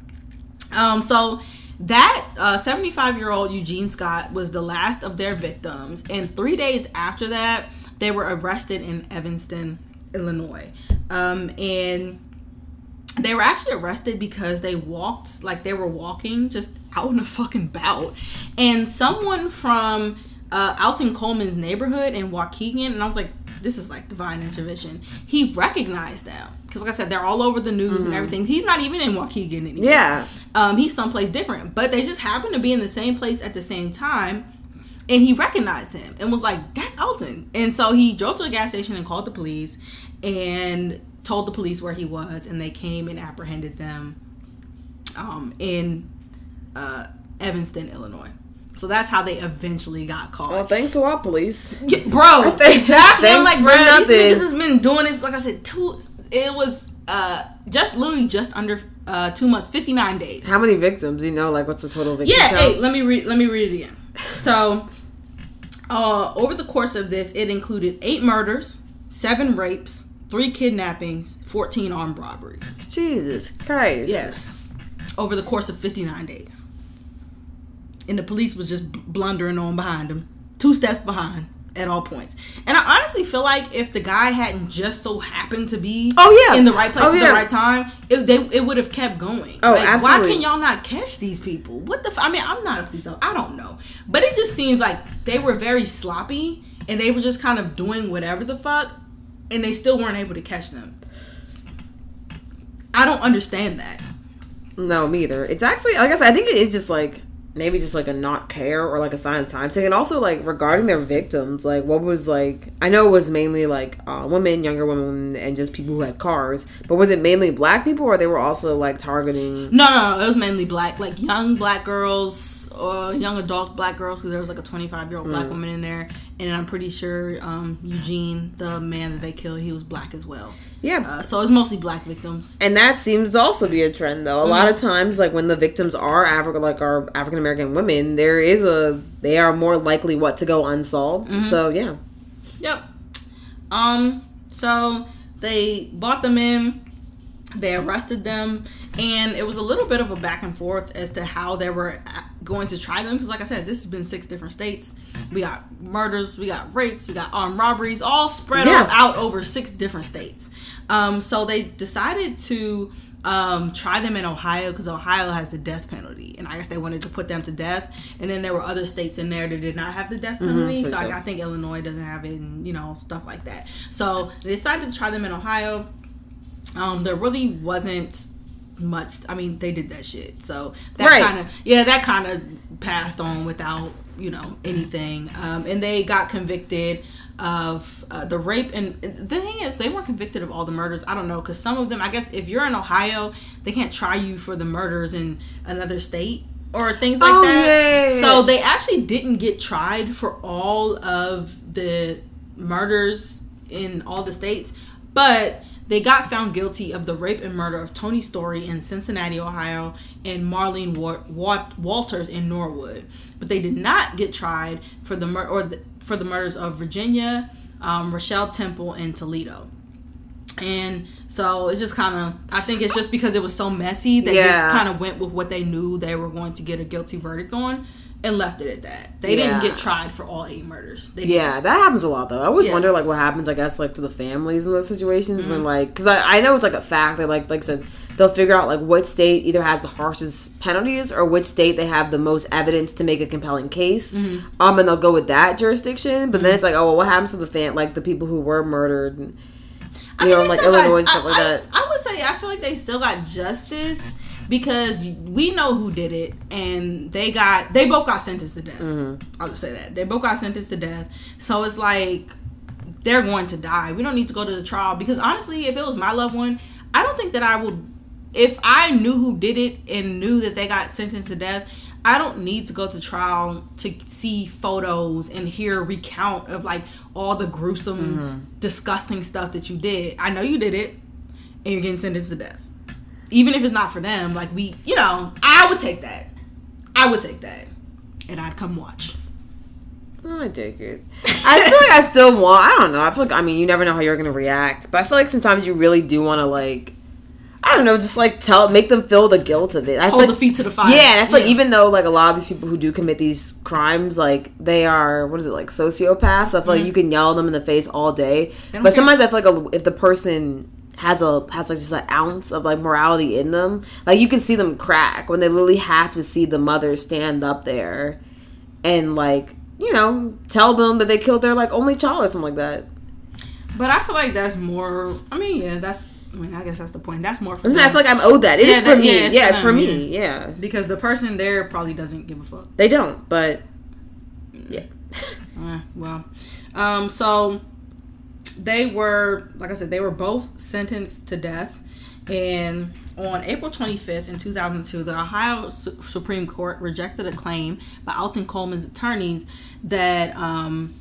Speaker 1: Um, so that 75 year old Eugene Scott was the last of their victims, and three days after that, they were arrested in Evanston, Illinois. Um, and they were actually arrested because they walked like they were walking just out in a fucking bout. And someone from uh, Alton Coleman's neighborhood in Waukegan and I was like this is like divine intervention. He recognized them. Because like I said they're all over the news and everything. He's not even in Waukegan anymore.
Speaker 2: Yeah.
Speaker 1: um, he's someplace different. But they just happened to be in the same place at the same time and he recognized him and was like that's Alton. And so he drove to a gas station and called the police and told the police where he was and they came and apprehended them um, in uh, Evanston, Illinois. So that's how they eventually got caught.
Speaker 2: Well, thanks a lot, police.
Speaker 1: Yeah, bro, exactly. I'm like, bro, these niggas has been doing this. Like I said, two. It was uh just literally just under uh two months, fifty nine days.
Speaker 2: How many victims? You know, like, what's the total victim
Speaker 1: Yeah,
Speaker 2: count?
Speaker 1: hey, let me read. Let me read it again. So, uh, over the course of this, it included eight murders, seven rapes, three kidnappings, fourteen armed robberies.
Speaker 2: Jesus Christ.
Speaker 1: Yes, over the course of fifty nine days, and the police was just blundering on behind them, two steps behind at all points. And I honestly feel like if the guy hadn't just so happened to be
Speaker 2: Oh, yeah.
Speaker 1: in the right place
Speaker 2: Oh,
Speaker 1: at
Speaker 2: yeah.
Speaker 1: the right time, it, they, it would have kept going.
Speaker 2: Oh,
Speaker 1: like, Why can y'all not catch these people? What the? F- I mean, I'm not a police officer. I don't know, but it just seems like they were very sloppy and they were just kind of doing whatever the fuck, and they still weren't able to catch them. I don't understand that.
Speaker 2: No, me either. It's actually, like I said, I think it is just like maybe just like a not care or like a sign of time. And also like regarding their victims, like what was like I know it was mainly like uh, women, younger women, and just people who had cars. But was it mainly black people or they were also like targeting?
Speaker 1: No, no, no. It was mainly black, like young black girls or young adult black girls. Because there was like a 25 year old black woman in there, and I'm pretty sure um, Eugene, the man that they killed, he was black as well.
Speaker 2: Yeah.
Speaker 1: Uh, so it's mostly black victims.
Speaker 2: and that seems to also be a trend though. A lot of times, like when the victims are African, like are African American women, there is a they are more likely what to go unsolved. So yeah,
Speaker 1: Yep. Um. So they bought them in. They arrested them, and it was a little bit of a back and forth as to how they were going to try them. Because, like I said, this has been six different states. We got murders, we got rapes, we got armed robberies, all spread
Speaker 2: Yeah.
Speaker 1: out over six different states. Um, so they decided to um, try them in Ohio because Ohio has the death penalty, and I guess they wanted to put them to death. And then there were other states in there that did not have the death penalty.
Speaker 2: such
Speaker 1: so I, I think Illinois doesn't have it, and you know stuff like that. So they decided to try them in Ohio. Um, there really wasn't much. I mean, they did that shit. So that
Speaker 2: Right.
Speaker 1: kind of yeah, that kind of passed on without you know anything, um, and they got convicted of uh, the rape. And the thing is, they weren't convicted of all the murders. I don't know because some of them, I guess, if you're in Ohio, they can't try you for the murders in another state or things like
Speaker 2: Oh,
Speaker 1: that.
Speaker 2: yeah,
Speaker 1: So they actually didn't get tried for all of the murders in all the states, but they got found guilty of the rape and murder of Tonnie Storey in Cincinnati, Ohio, and Marlene Wa- Wa- Walters in Norwood. But they did not get tried for the mur- or the, for the murders of Virginia, um, Rochelle Temple, and Toledo. And so it's just kind of, I think it's just because it was so messy, they
Speaker 2: Yeah.
Speaker 1: just kind of went with what they knew they were going to get a guilty verdict on and left it at that. They didn't get tried for all eight murders.
Speaker 2: Yeah, that happens a lot though. I always
Speaker 1: Yeah.
Speaker 2: wonder like what happens, I guess, like to the families in those situations
Speaker 1: Mm-hmm.
Speaker 2: when like, because I, I know it's like a fact. They like like I said, they'll figure out like what state either has the harshest penalties or which state they have the most evidence to make a compelling case.
Speaker 1: Mm-hmm.
Speaker 2: Um, and they'll go with that jurisdiction. But then it's like, oh, well, what happens to the fan like the people who were murdered? And,
Speaker 1: I
Speaker 2: you
Speaker 1: mean,
Speaker 2: know, like Illinois
Speaker 1: got-
Speaker 2: and stuff
Speaker 1: I,
Speaker 2: like
Speaker 1: I-
Speaker 2: that.
Speaker 1: I would say I feel like they still got justice because we know who did it, and they got they both got sentenced to death.
Speaker 2: Mm-hmm.
Speaker 1: I'll just say that they both got sentenced to death. So it's like they're going to die. We don't need to go to the trial because honestly, if it was my loved one, I don't think that I would. If I knew who did it and knew that they got sentenced to death, I don't need to go to trial to see photos and hear a recount of like all the gruesome, disgusting stuff that you did. I know you did it, and you're getting sentenced to death. Even if it's not for them, like we, you know, I would take that. I would take that, and I'd come watch.
Speaker 2: Oh, I take it. I feel like I still want. I don't know. I feel like I mean, you never know how you're gonna react, but I feel like sometimes you really do want to like. I don't know, just like tell, make them feel the guilt of it. I feel
Speaker 1: Hold
Speaker 2: like,
Speaker 1: the feet to the fire.
Speaker 2: Yeah, and I feel like even though like a lot of these people who do commit these crimes, like they are what is it like sociopaths? I feel like you can yell them in the face all day,
Speaker 1: Mm-hmm.
Speaker 2: but
Speaker 1: care.
Speaker 2: sometimes I feel like a, if the person has a has like just an ounce of like morality in them, like you can see them crack when they literally have to see the mother stand up there and like you know tell them that they killed their like only child or something like that.
Speaker 1: But I feel like that's more. I mean, yeah, that's. I mean, I guess that's the point. That's more for
Speaker 2: I'm I feel like I'm owed that. It
Speaker 1: Yeah,
Speaker 2: is for
Speaker 1: that-
Speaker 2: me.
Speaker 1: yeah,
Speaker 2: Yeah,
Speaker 1: it's
Speaker 2: it's,
Speaker 1: for
Speaker 2: me. Yeah.
Speaker 1: because the person there probably doesn't give a fuck.
Speaker 2: they don't. But yeah,
Speaker 1: Uh, well, um, so they were, like I said, they were both sentenced to death. And on April 25th in 2002, the Ohio Su- Supreme Court rejected a claim by Alton Coleman's attorneys that um,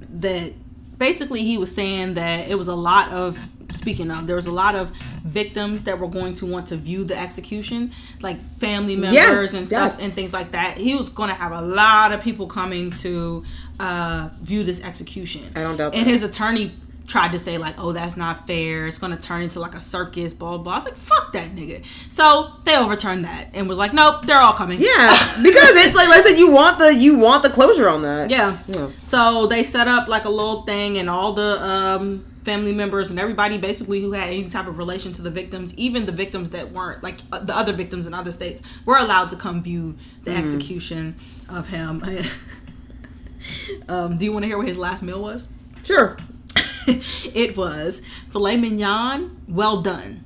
Speaker 1: that basically he was saying that it was a lot of speaking of there was a lot of victims that were going to want to view the execution like family members
Speaker 2: Yes,
Speaker 1: and stuff
Speaker 2: yes.
Speaker 1: and things like that he was going to have a lot of people coming to uh, view this execution
Speaker 2: I don't doubt that.
Speaker 1: and
Speaker 2: that.
Speaker 1: his attorney tried to say like oh that's not fair it's going to turn into like a circus blah blah blah i was like fuck that nigga so they overturned that and was like nope they're all coming
Speaker 2: yeah, because it's like like I said, you want the you want the closure on that.
Speaker 1: yeah.
Speaker 2: Yeah.
Speaker 1: So they set up like a little thing, and all the um, family members and everybody basically who had any type of relation to the victims, even the victims that weren't, like uh, the other victims in other states, were allowed to come view the
Speaker 2: Mm-hmm.
Speaker 1: execution of him. um, do you want to hear what his last meal was?
Speaker 2: Sure.
Speaker 1: it was filet mignon, well done.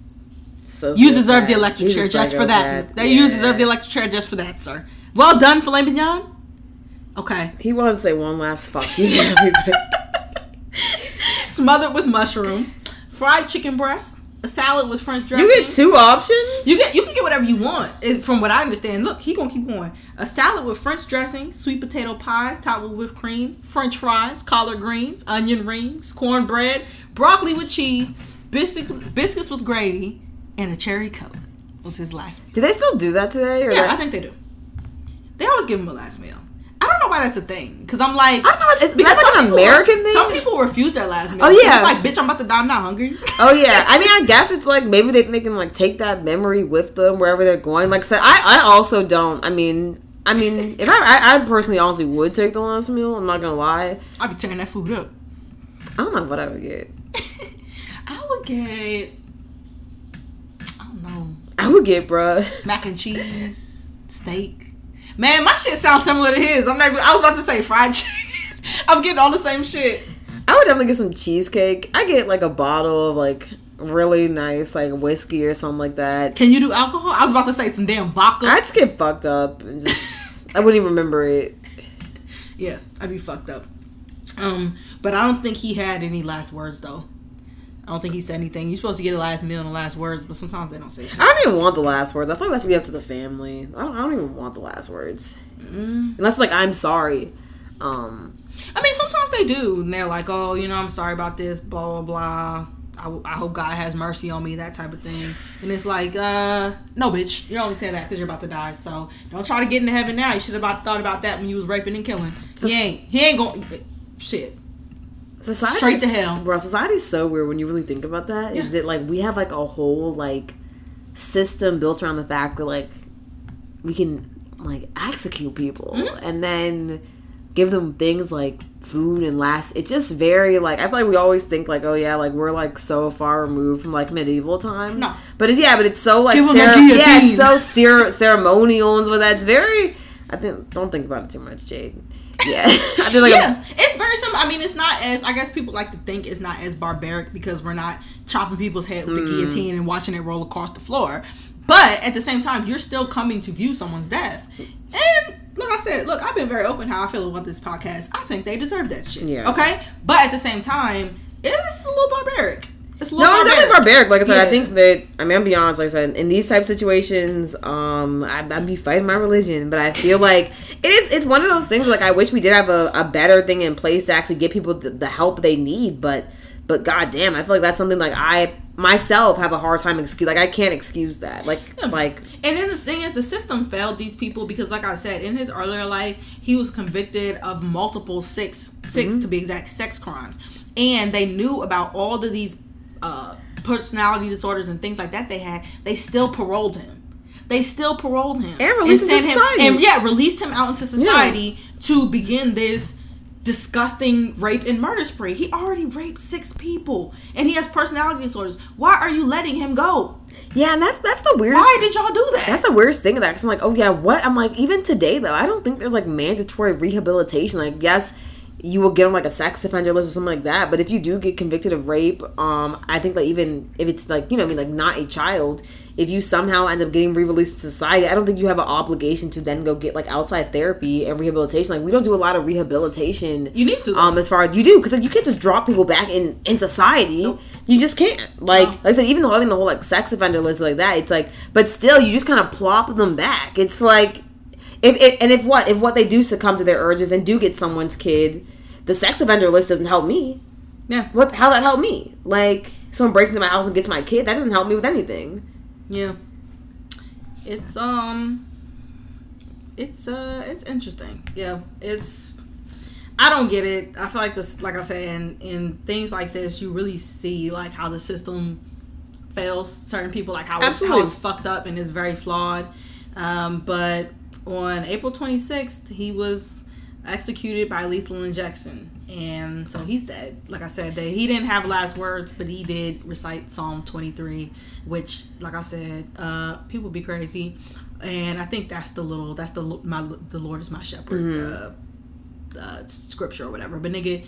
Speaker 2: So
Speaker 1: You deserve the electric
Speaker 2: He's
Speaker 1: chair just for that. That You deserve the electric chair just for that, sir. Well done, filet mignon. Okay.
Speaker 2: He wanted to say one last fuck you.
Speaker 1: smothered with mushrooms, fried chicken breast, a salad with French dressing.
Speaker 2: you get two options.
Speaker 1: You get you can get whatever you want. It- from what I understand, look, he gonna keep going. A salad with French dressing, sweet potato pie topped with whipped cream, French fries, collard greens, onion rings, cornbread, broccoli with cheese, biscuit, biscuits with gravy, and a cherry coke. Was his last meal?
Speaker 2: do they still do that today? Or
Speaker 1: Yeah, I think they do. They always give him a last meal. I don't know why that's a thing. Because I'm like,
Speaker 2: I don't know. It's,
Speaker 1: because
Speaker 2: that's like an American thing.
Speaker 1: Some people refuse their last meal.
Speaker 2: Oh, yeah.
Speaker 1: it's like, bitch, I'm about to die. I'm not hungry.
Speaker 2: Oh yeah, I mean, I guess it's like maybe they, they can like take that memory with them wherever they're going. Like I said, I, I also don't. I mean, I mean, if I, I I personally honestly would take the last meal. I'm not gonna lie.
Speaker 1: I'd be tearing that food up.
Speaker 2: I don't know what I would get.
Speaker 1: I would get, I don't know,
Speaker 2: I would get, bruh.
Speaker 1: mac and cheese, steak. Man, my shit sounds similar to his. I'm not. I was about to say fried chicken. I'm getting all the same shit.
Speaker 2: I would definitely get some cheesecake. I get like a bottle of like really nice like whiskey or something like that.
Speaker 1: Can you do alcohol? I was about to say some damn vodka.
Speaker 2: I'd just get fucked up and just I wouldn't even remember it.
Speaker 1: yeah, I'd be fucked up. Um, but I don't think he had any last words though. I don't think he said anything. You're supposed to get a last meal and the last words, but sometimes they don't say shit.
Speaker 2: I don't even want the last words. I feel like that should be up to the family. I don't, I don't even want the last words.
Speaker 1: Mm.
Speaker 2: Unless like I'm sorry. Um
Speaker 1: I mean, sometimes they do, and they're like, "Oh, you know, I'm sorry about this." Blah blah blah. I, I hope God has mercy on me, that type of thing. And it's like, uh, no, bitch, you're only saying that because you're about to die. So don't try to get into heaven now. You should have about thought about that when you was raping and killing. He ain't. He ain't going. Shit.
Speaker 2: Society
Speaker 1: Straight to hell.
Speaker 2: bro. Society's so weird when you really think about that. Is
Speaker 1: Yeah.
Speaker 2: that like we have like a whole like system built around the fact that like we can like execute people
Speaker 1: Mm-hmm.
Speaker 2: and then give them things like food and last. It's just very like I feel like we always think like oh yeah like we're like so far removed from like medieval times.
Speaker 1: No.
Speaker 2: but it's yeah, but it's so like
Speaker 1: Give 'em a
Speaker 2: cere- yeah, it's so cere- ceremonial and so that's very. I think don't think about it too much, Jade. Yeah, I like
Speaker 1: yeah, it's very simple. I mean, it's not as I guess people like to think it's not as barbaric because we're not chopping people's head with the hmm. guillotine and watching it roll across the floor. But at the same time, you're still coming to view someone's death. And like I said, look, I've been very open how I feel about this podcast. I think they deserve that shit.
Speaker 2: Yeah.
Speaker 1: Okay. But at the same time, it's a little barbaric. It's
Speaker 2: No,
Speaker 1: little
Speaker 2: it's definitely barbaric. Like I said, I think that I mean, I'm be honest. Like I said, in these type of situations, um, I, I'd be fighting my religion, but I feel like it is. It's one of those things. Where, like I wish we did have a, a better thing in place to actually get people the, the help they need. But, but goddamn, I feel like that's something like I myself have a hard time excuse. Like I can't excuse that. Like, like
Speaker 1: And then the thing is, the system failed these people because, like I said, in his earlier life, he was convicted of multiple 6 6 to be exact, sex crimes, and they knew about all of these uh, personality disorders and things like that they had. They still paroled him. They still paroled him
Speaker 2: And released him to
Speaker 1: sent
Speaker 2: society.
Speaker 1: and yeah, released him out into society to begin this disgusting rape and murder spree. He already raped six people, and he has personality disorders. Why are you letting him go?
Speaker 2: yeah, and that's that's the weirdest.
Speaker 1: Why did y'all do that?
Speaker 2: That's the weirdest thing of that because I'm like, oh yeah, what? I'm like, even today though, I don't think there's like mandatory rehabilitation. Like, yes, you will get on like a sex offender list or something like that. But if you do get convicted of rape, um, I think like even if it's like you know, I mean, like not a child, if you somehow end up getting re-released to society, I don't think you have an obligation to then go get like outside therapy and rehabilitation. Like, we don't do a lot of rehabilitation.
Speaker 1: You need to,
Speaker 2: um, as far as you do, because like you can't just drop people back in in society. You just can't. Like,
Speaker 1: No.
Speaker 2: like I said, even though having the whole like sex offender list like that, it's like, but still, you just kind of plop them back. It's like, if, if and if what if what they do succumb to their urges and do get someone's kid, the sex offender list doesn't help me.
Speaker 1: Yeah.
Speaker 2: What? How that help me? Like, someone breaks into my house and gets my kid, that doesn't help me with anything.
Speaker 1: Yeah. It's um it's uh it's interesting. Yeah. It's I don't get it. I feel like this like I said in in things like this you really see like how the system fails certain people like how it's, how it's fucked up and is very flawed. Um but on April 26th he was executed by lethal injection. And so he's dead. Like i said that he didn't have last words but he did recite psalm 23 which like i said uh people be crazy. And i think that's the little that's the my the lord is my shepherd uh, uh scripture or whatever. But nigga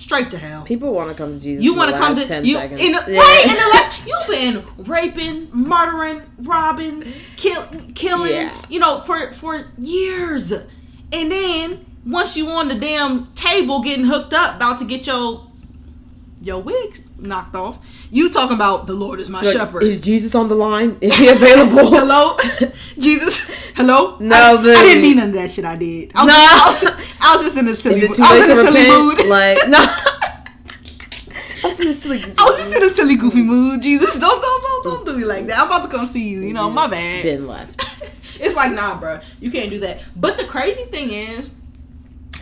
Speaker 1: straight to hell
Speaker 2: People want to come to Jesus.
Speaker 1: you
Speaker 2: want
Speaker 1: to come to
Speaker 2: ten
Speaker 1: you
Speaker 2: seconds.
Speaker 1: in the,
Speaker 2: Yeah.
Speaker 1: right in the last you've been raping murdering robbing kill, killing
Speaker 2: Yeah.
Speaker 1: you know for for years and then once you on the damn table getting hooked up about to get your your wigs knocked off you talking about the lord is my
Speaker 2: Like,
Speaker 1: shepherd
Speaker 2: Is Jesus on the line? Is he available?
Speaker 1: hello jesus hello
Speaker 2: No,
Speaker 1: I, I didn't mean none of that shit i did i was,
Speaker 2: No.
Speaker 1: I was, I was just in a silly
Speaker 2: Is it
Speaker 1: mood i was in a silly
Speaker 2: repent?
Speaker 1: mood
Speaker 2: Like no. I was in a silly.
Speaker 1: I was just in a silly goofy mood. Jesus, don't don't don't don't do me like that. I'm about to come see you. You know, my bad.
Speaker 2: Been left.
Speaker 1: it's like nah, bro. You can't do that. But the crazy thing is,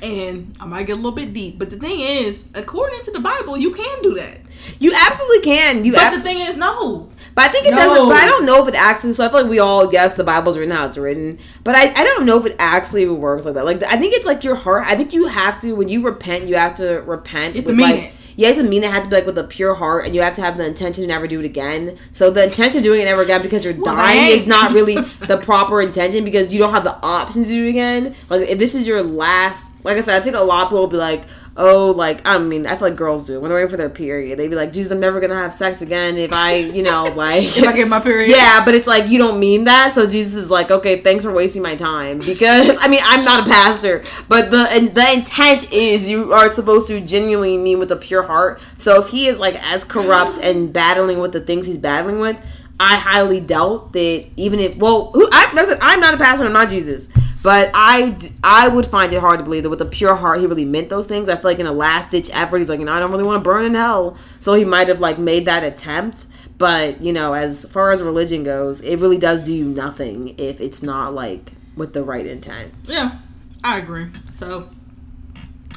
Speaker 1: and I might get a little bit deep, but the thing is, according to the Bible, you can do that.
Speaker 2: You absolutely can. You
Speaker 1: But
Speaker 2: abs-
Speaker 1: the thing is, no.
Speaker 2: But I think it
Speaker 1: No.
Speaker 2: doesn't. But I don't know if it actually. So I feel like we all guess the Bible's written how it's written. But I, I don't know if it actually works like that. Like I think it's like your heart. I think you have to when you repent, you have to repent.
Speaker 1: You have
Speaker 2: with,
Speaker 1: mean
Speaker 2: like,
Speaker 1: it.
Speaker 2: You have to mean it has to be like with a pure heart, and you have to have the intention to never do it again. So the intention of doing it never again because you're
Speaker 1: Well,
Speaker 2: dying
Speaker 1: dang.
Speaker 2: is not really the proper intention because you don't have the option to do it again. Like if this is your last, like I said, I think a lot of people will be like, oh, like I mean, I feel like girls do when they're waiting for their period. they'd be like, Jesus, I'm never gonna have sex again if I, you know, like
Speaker 1: if I get my period.
Speaker 2: Yeah, but it's like you don't mean that. So Jesus is like, okay, thanks for wasting my time because I mean I'm not a pastor, but the and the intent is you are supposed to genuinely mean with a pure heart. So if he is like as corrupt and battling with the things he's battling with, I highly doubt that even if well, who, I, I'm not a pastor, I'm not Jesus, but I, I would find it hard to believe that with a pure heart he really meant those things. I feel like in a last ditch effort, he's like, you know, I don't really want to burn in hell, so he might have like made that attempt. But you know, as far as religion goes, it really does do you nothing if it's not like with the right intent.
Speaker 1: Yeah, I agree. So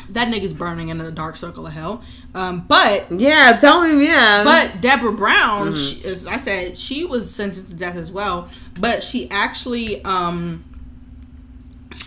Speaker 1: that nigga's burning in the dark circle of hell. Um, but
Speaker 2: Yeah, tell me, yeah.
Speaker 1: But Deborah Brown, she, as I said, she was sentenced to death as well. But she actually, um,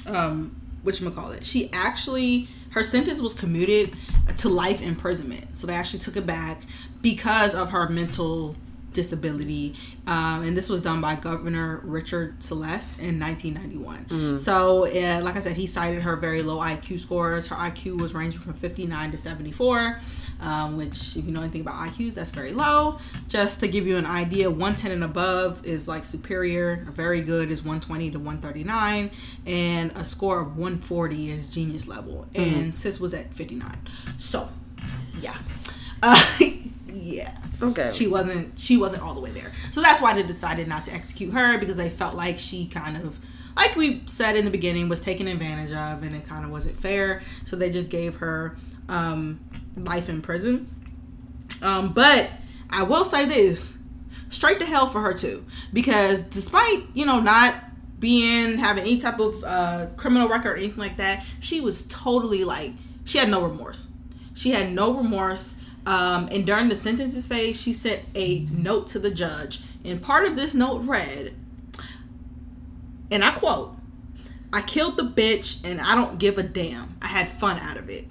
Speaker 1: um, you call it? She actually, her sentence was commuted to life imprisonment. So they actually took it back because of her mental disability. Um, and this was done by Governor Richard Celeste in 1991. So, uh, like I said, he cited her very low IQ scores. Her IQ was ranging from 59 to 74 um, which if you know anything about IQs, that's very low. Just to give you an idea, 110 and above is like superior. Very good is 120 to 139, and a score of 140 is genius level. And sis was at 59. So, yeah, uh, yeah.
Speaker 2: Okay.
Speaker 1: She wasn't. She wasn't all the way there. So that's why they decided not to execute her because they felt like she kind of like we said in the beginning, was taken advantage of, and it kind of wasn't fair. So they just gave her um, life in prison. Um, but I will say this: straight to hell for her too, because despite you know not being having any type of uh, criminal record or anything like that, she was totally like she had no remorse. She had no remorse. Um, and during the sentences phase, she sent a note to the judge, and part of this note read, and I quote, I killed the bitch and I don't give a damn. I had fun out of it.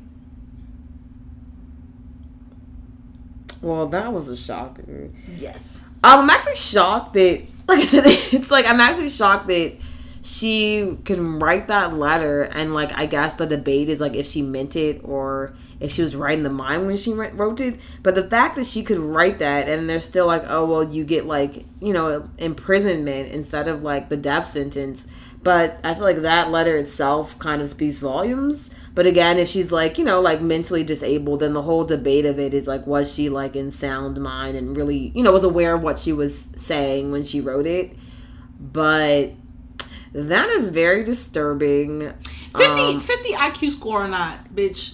Speaker 2: Well, that was a shocker.
Speaker 1: Yes.
Speaker 2: Um, I'm actually shocked that, like I said, it's like I'm actually shocked that she can write that letter, and like I guess the debate is like if she meant it or if she was writing the mind when she wrote it. But the fact that she could write that, and they're still like, oh well, you get like you know imprisonment instead of like the death sentence. But I feel like that letter itself kind of speaks volumes. But again, if she's like, you know, like mentally disabled, then the whole debate of it is like, was she like in sound mind and really, you know, was aware of what she was saying when she wrote it? But that is very disturbing.
Speaker 1: 50,
Speaker 2: Um,
Speaker 1: 50 IQ score or not, bitch,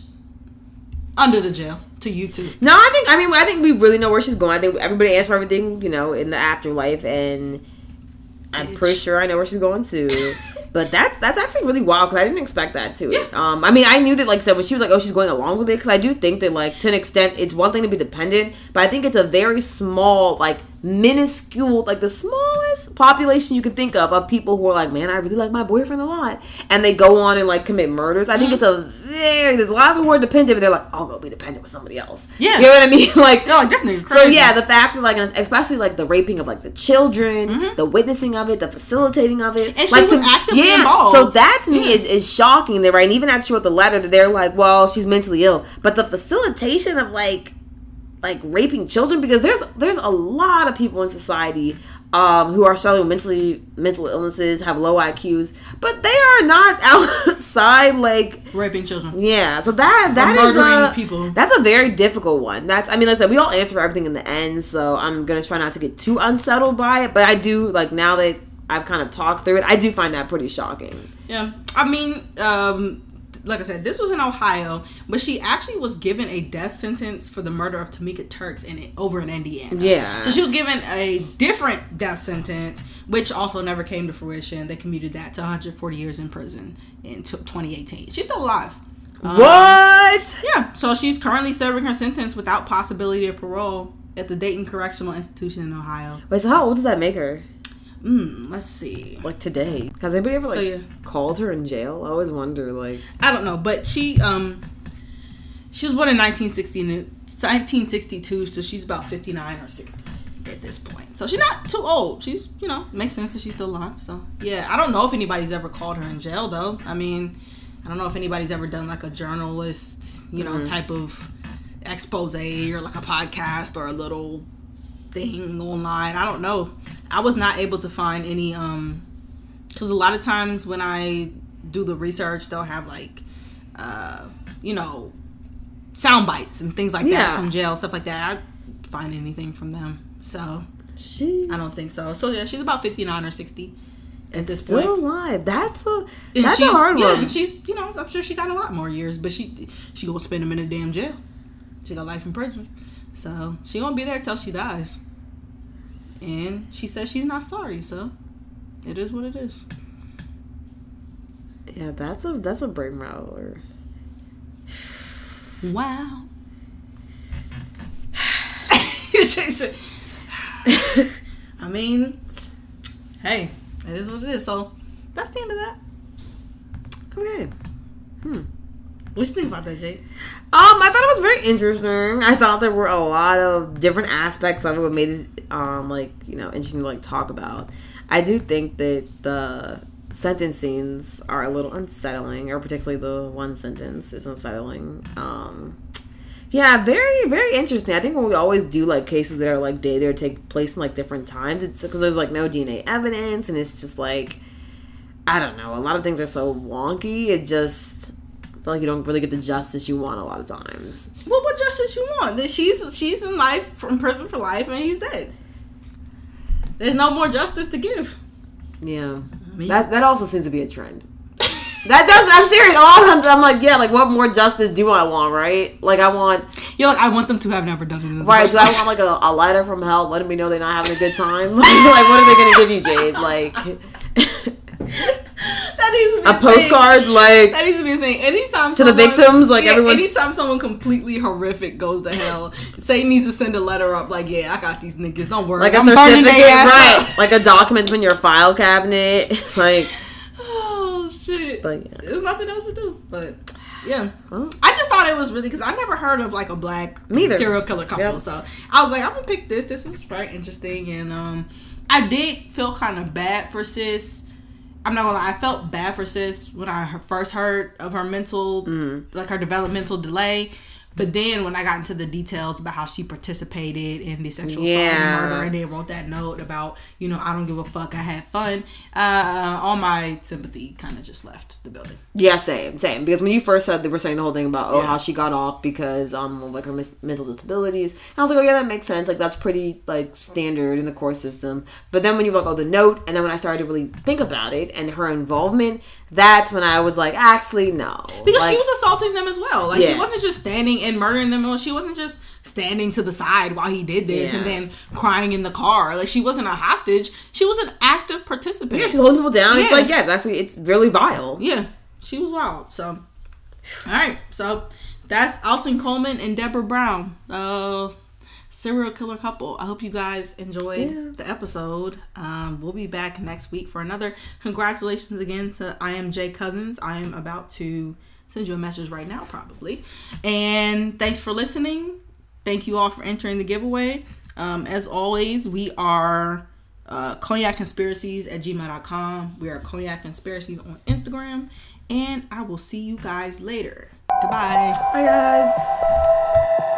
Speaker 1: under the jail to you too.
Speaker 2: No, I think I mean I think we really know where she's going. I think everybody asks for everything, you know, in the afterlife, and I'm
Speaker 1: Bitch.
Speaker 2: pretty sure I know where she's going to. but that's that's actually really wild because I didn't expect that to it. Um, I mean, I knew that like I said when she was like, oh, she's going along with it because I do think that like to an extent it's one thing to be dependent, but I think it's a very small like minuscule like the smallest population you could think of of people who are like, man, I really like my boyfriend a lot, and they go on and like commit murders. I think it's a very there's a lot of people who are dependent, but they're like, I'll go be dependent with somebody else.
Speaker 1: Yeah.
Speaker 2: you know what I mean? Like,
Speaker 1: No, like, this nigga
Speaker 2: so yeah, the fact that like, especially like the raping of like the children, the witnessing of it, the facilitating of it,
Speaker 1: Mm-hmm. And she
Speaker 2: like
Speaker 1: was actively
Speaker 2: yeah.
Speaker 1: involved.
Speaker 2: So that to me
Speaker 1: Yeah.
Speaker 2: is is shocking. That right, and even after she wrote the letter, that they're like, well, she's mentally ill, but the facilitation of like like raping children because there's there's a lot of people in society um, who are struggling with mentally mental illnesses, have low IQs, but they are not outside like
Speaker 1: Raping children.
Speaker 2: yeah, so that that is
Speaker 1: murdering
Speaker 2: a,
Speaker 1: people.
Speaker 2: That's a very difficult one. That's I mean, like I said, we all answer for everything in the end, so I'm gonna try not to get too unsettled by it. But I do like now that I've kind of talked through it, I do find that pretty shocking.
Speaker 1: Yeah. I mean, um, like I said, this was in Ohio, but she actually was given a death sentence for the murder of Tamika Turks in over in Indiana.
Speaker 2: Yeah.
Speaker 1: So she was given a different death sentence, which also never came to fruition. They commuted that to 140 years in prison in t- 2018. She's still alive. Um,
Speaker 2: what?
Speaker 1: Yeah. So she's currently serving her sentence without possibility of parole at the Dayton Correctional Institution in Ohio.
Speaker 2: Wait, so how old does that make her?
Speaker 1: Hmm. Let's see.
Speaker 2: Like today? Has anybody ever like
Speaker 1: So, yeah.
Speaker 2: called her in jail? I always wonder. Like,
Speaker 1: I don't know, but she um she was born in 1960, 1962, so she's about 59 or 60 at this point. So she's not too old. She's, you know, makes sense that she's still alive. So, yeah, I don't know if anybody's ever called her in jail though. I mean, I don't know if anybody's ever done like a journalist, you know, type of expose or like a podcast or a little thing online. I don't know. I was not able to find any um cuz a lot of times when I do the research, they'll have like uh you know, sound bites and things like that from jail, stuff like that. I find anything from them. So,
Speaker 2: She
Speaker 1: I don't think so. So yeah, she's about 59 or 60 at this
Speaker 2: still
Speaker 1: point.
Speaker 2: alive. That's a
Speaker 1: And
Speaker 2: that's a hard
Speaker 1: yeah,
Speaker 2: one.
Speaker 1: And she's, you know, I'm sure she got a lot more years, but she she gonna spend them in a damn jail. She got life in prison, so she gonna be there till she dies. And she says she's not sorry, so it is what it is.
Speaker 2: Yeah, that's a that's a brain rattler.
Speaker 1: Wow. I mean, hey, it is what it is. So that's the end of that.
Speaker 2: Okay. Hmm.
Speaker 1: What you think about that, Jade?
Speaker 2: Um, I thought it was very interesting. I thought there were a lot of different aspects of it that made it um like, you know, interesting to like talk about. I do think that the sentencings are a little unsettling, or particularly the one sentence is unsettling. Um yeah, very, very interesting. I think when we always do like cases that are like dated or take place in like different times, it's because there's like no DNA evidence, and it's just like I don't know. A lot of things are so wonky. It just feel like you don't really get the justice you want a lot of times.
Speaker 1: Well, what justice you want? That she's she's in life from prison for life, and he's dead. There's no more justice to give.
Speaker 2: Yeah,
Speaker 1: I mean,
Speaker 2: that that also seems to be a trend. That does. I'm serious. A lot of times I'm like, yeah, like what more justice do I want? Right? Like I want
Speaker 1: you're like, I want them to have never done it.
Speaker 2: Right. Do I want like a, a letter from hell letting me know they're not having a good time? like, like what are they gonna give you, Jade? Like
Speaker 1: that needs
Speaker 2: a
Speaker 1: thing.
Speaker 2: postcard? Like
Speaker 1: That needs to be a thing. Anytime
Speaker 2: To the victims, like,
Speaker 1: yeah,
Speaker 2: everyone's-
Speaker 1: anytime someone completely horrific goes to hell, say needs to send a letter up like, yeah, I got these niggas. Don't worry,
Speaker 2: like a
Speaker 1: I'm
Speaker 2: certificate, right?
Speaker 1: up.
Speaker 2: Like a document in your file cabinet. like,
Speaker 1: Oh shit!
Speaker 2: but yeah.
Speaker 1: There's nothing else to do. But yeah. I just thought it was really because I never heard of like a black
Speaker 2: Me either.
Speaker 1: serial killer couple.
Speaker 2: Yep.
Speaker 1: So I was like, I'm gonna pick this. This is very interesting, and um, I did feel kind of bad for sis. I'm not gonna lie, I felt bad for sis when I first heard of her mental,
Speaker 2: Mm-hmm.
Speaker 1: like her developmental delay. But then when I got into the details about how she participated in the sexual assault and murder, and then wrote that note about, you know, I don't give a fuck, I had fun, uh, all my sympathy kind of just left the building.
Speaker 2: Yeah, same, same. Because when you first said they were saying the whole thing about oh
Speaker 1: Yeah.
Speaker 2: how she got off because um like her mis- mental disabilities, and I was like oh yeah that makes sense like that's pretty like standard in the court system. But then when you like oh the note, and then when I started to really think about it and her involvement, that's when I was like actually no
Speaker 1: Because
Speaker 2: Like,
Speaker 1: she was assaulting them as well. Like she wasn't just standing and murdering them. She wasn't just standing to the side while he did this and then crying in the car. Like she wasn't a hostage. She was an active participant.
Speaker 2: yeah she's holding people down. It's
Speaker 1: Yeah.
Speaker 2: like yeah actually it's really vile.
Speaker 1: Yeah, she was wild. So, all right. So that's Alton Coleman and Deborah Brown, uh, serial killer couple. I hope you guys enjoyed
Speaker 2: Yeah.
Speaker 1: the episode. Um, we'll be back next week for another. Congratulations again to I am Jay Cousins. I am about to send you a message right now, probably. And thanks for listening. Thank you all for entering the giveaway. Um, as always, we are uh, cognac conspiracies at gmail.com. We are cognac conspiracies on Instagram. And I will see you guys later. Goodbye.
Speaker 2: Bye guys.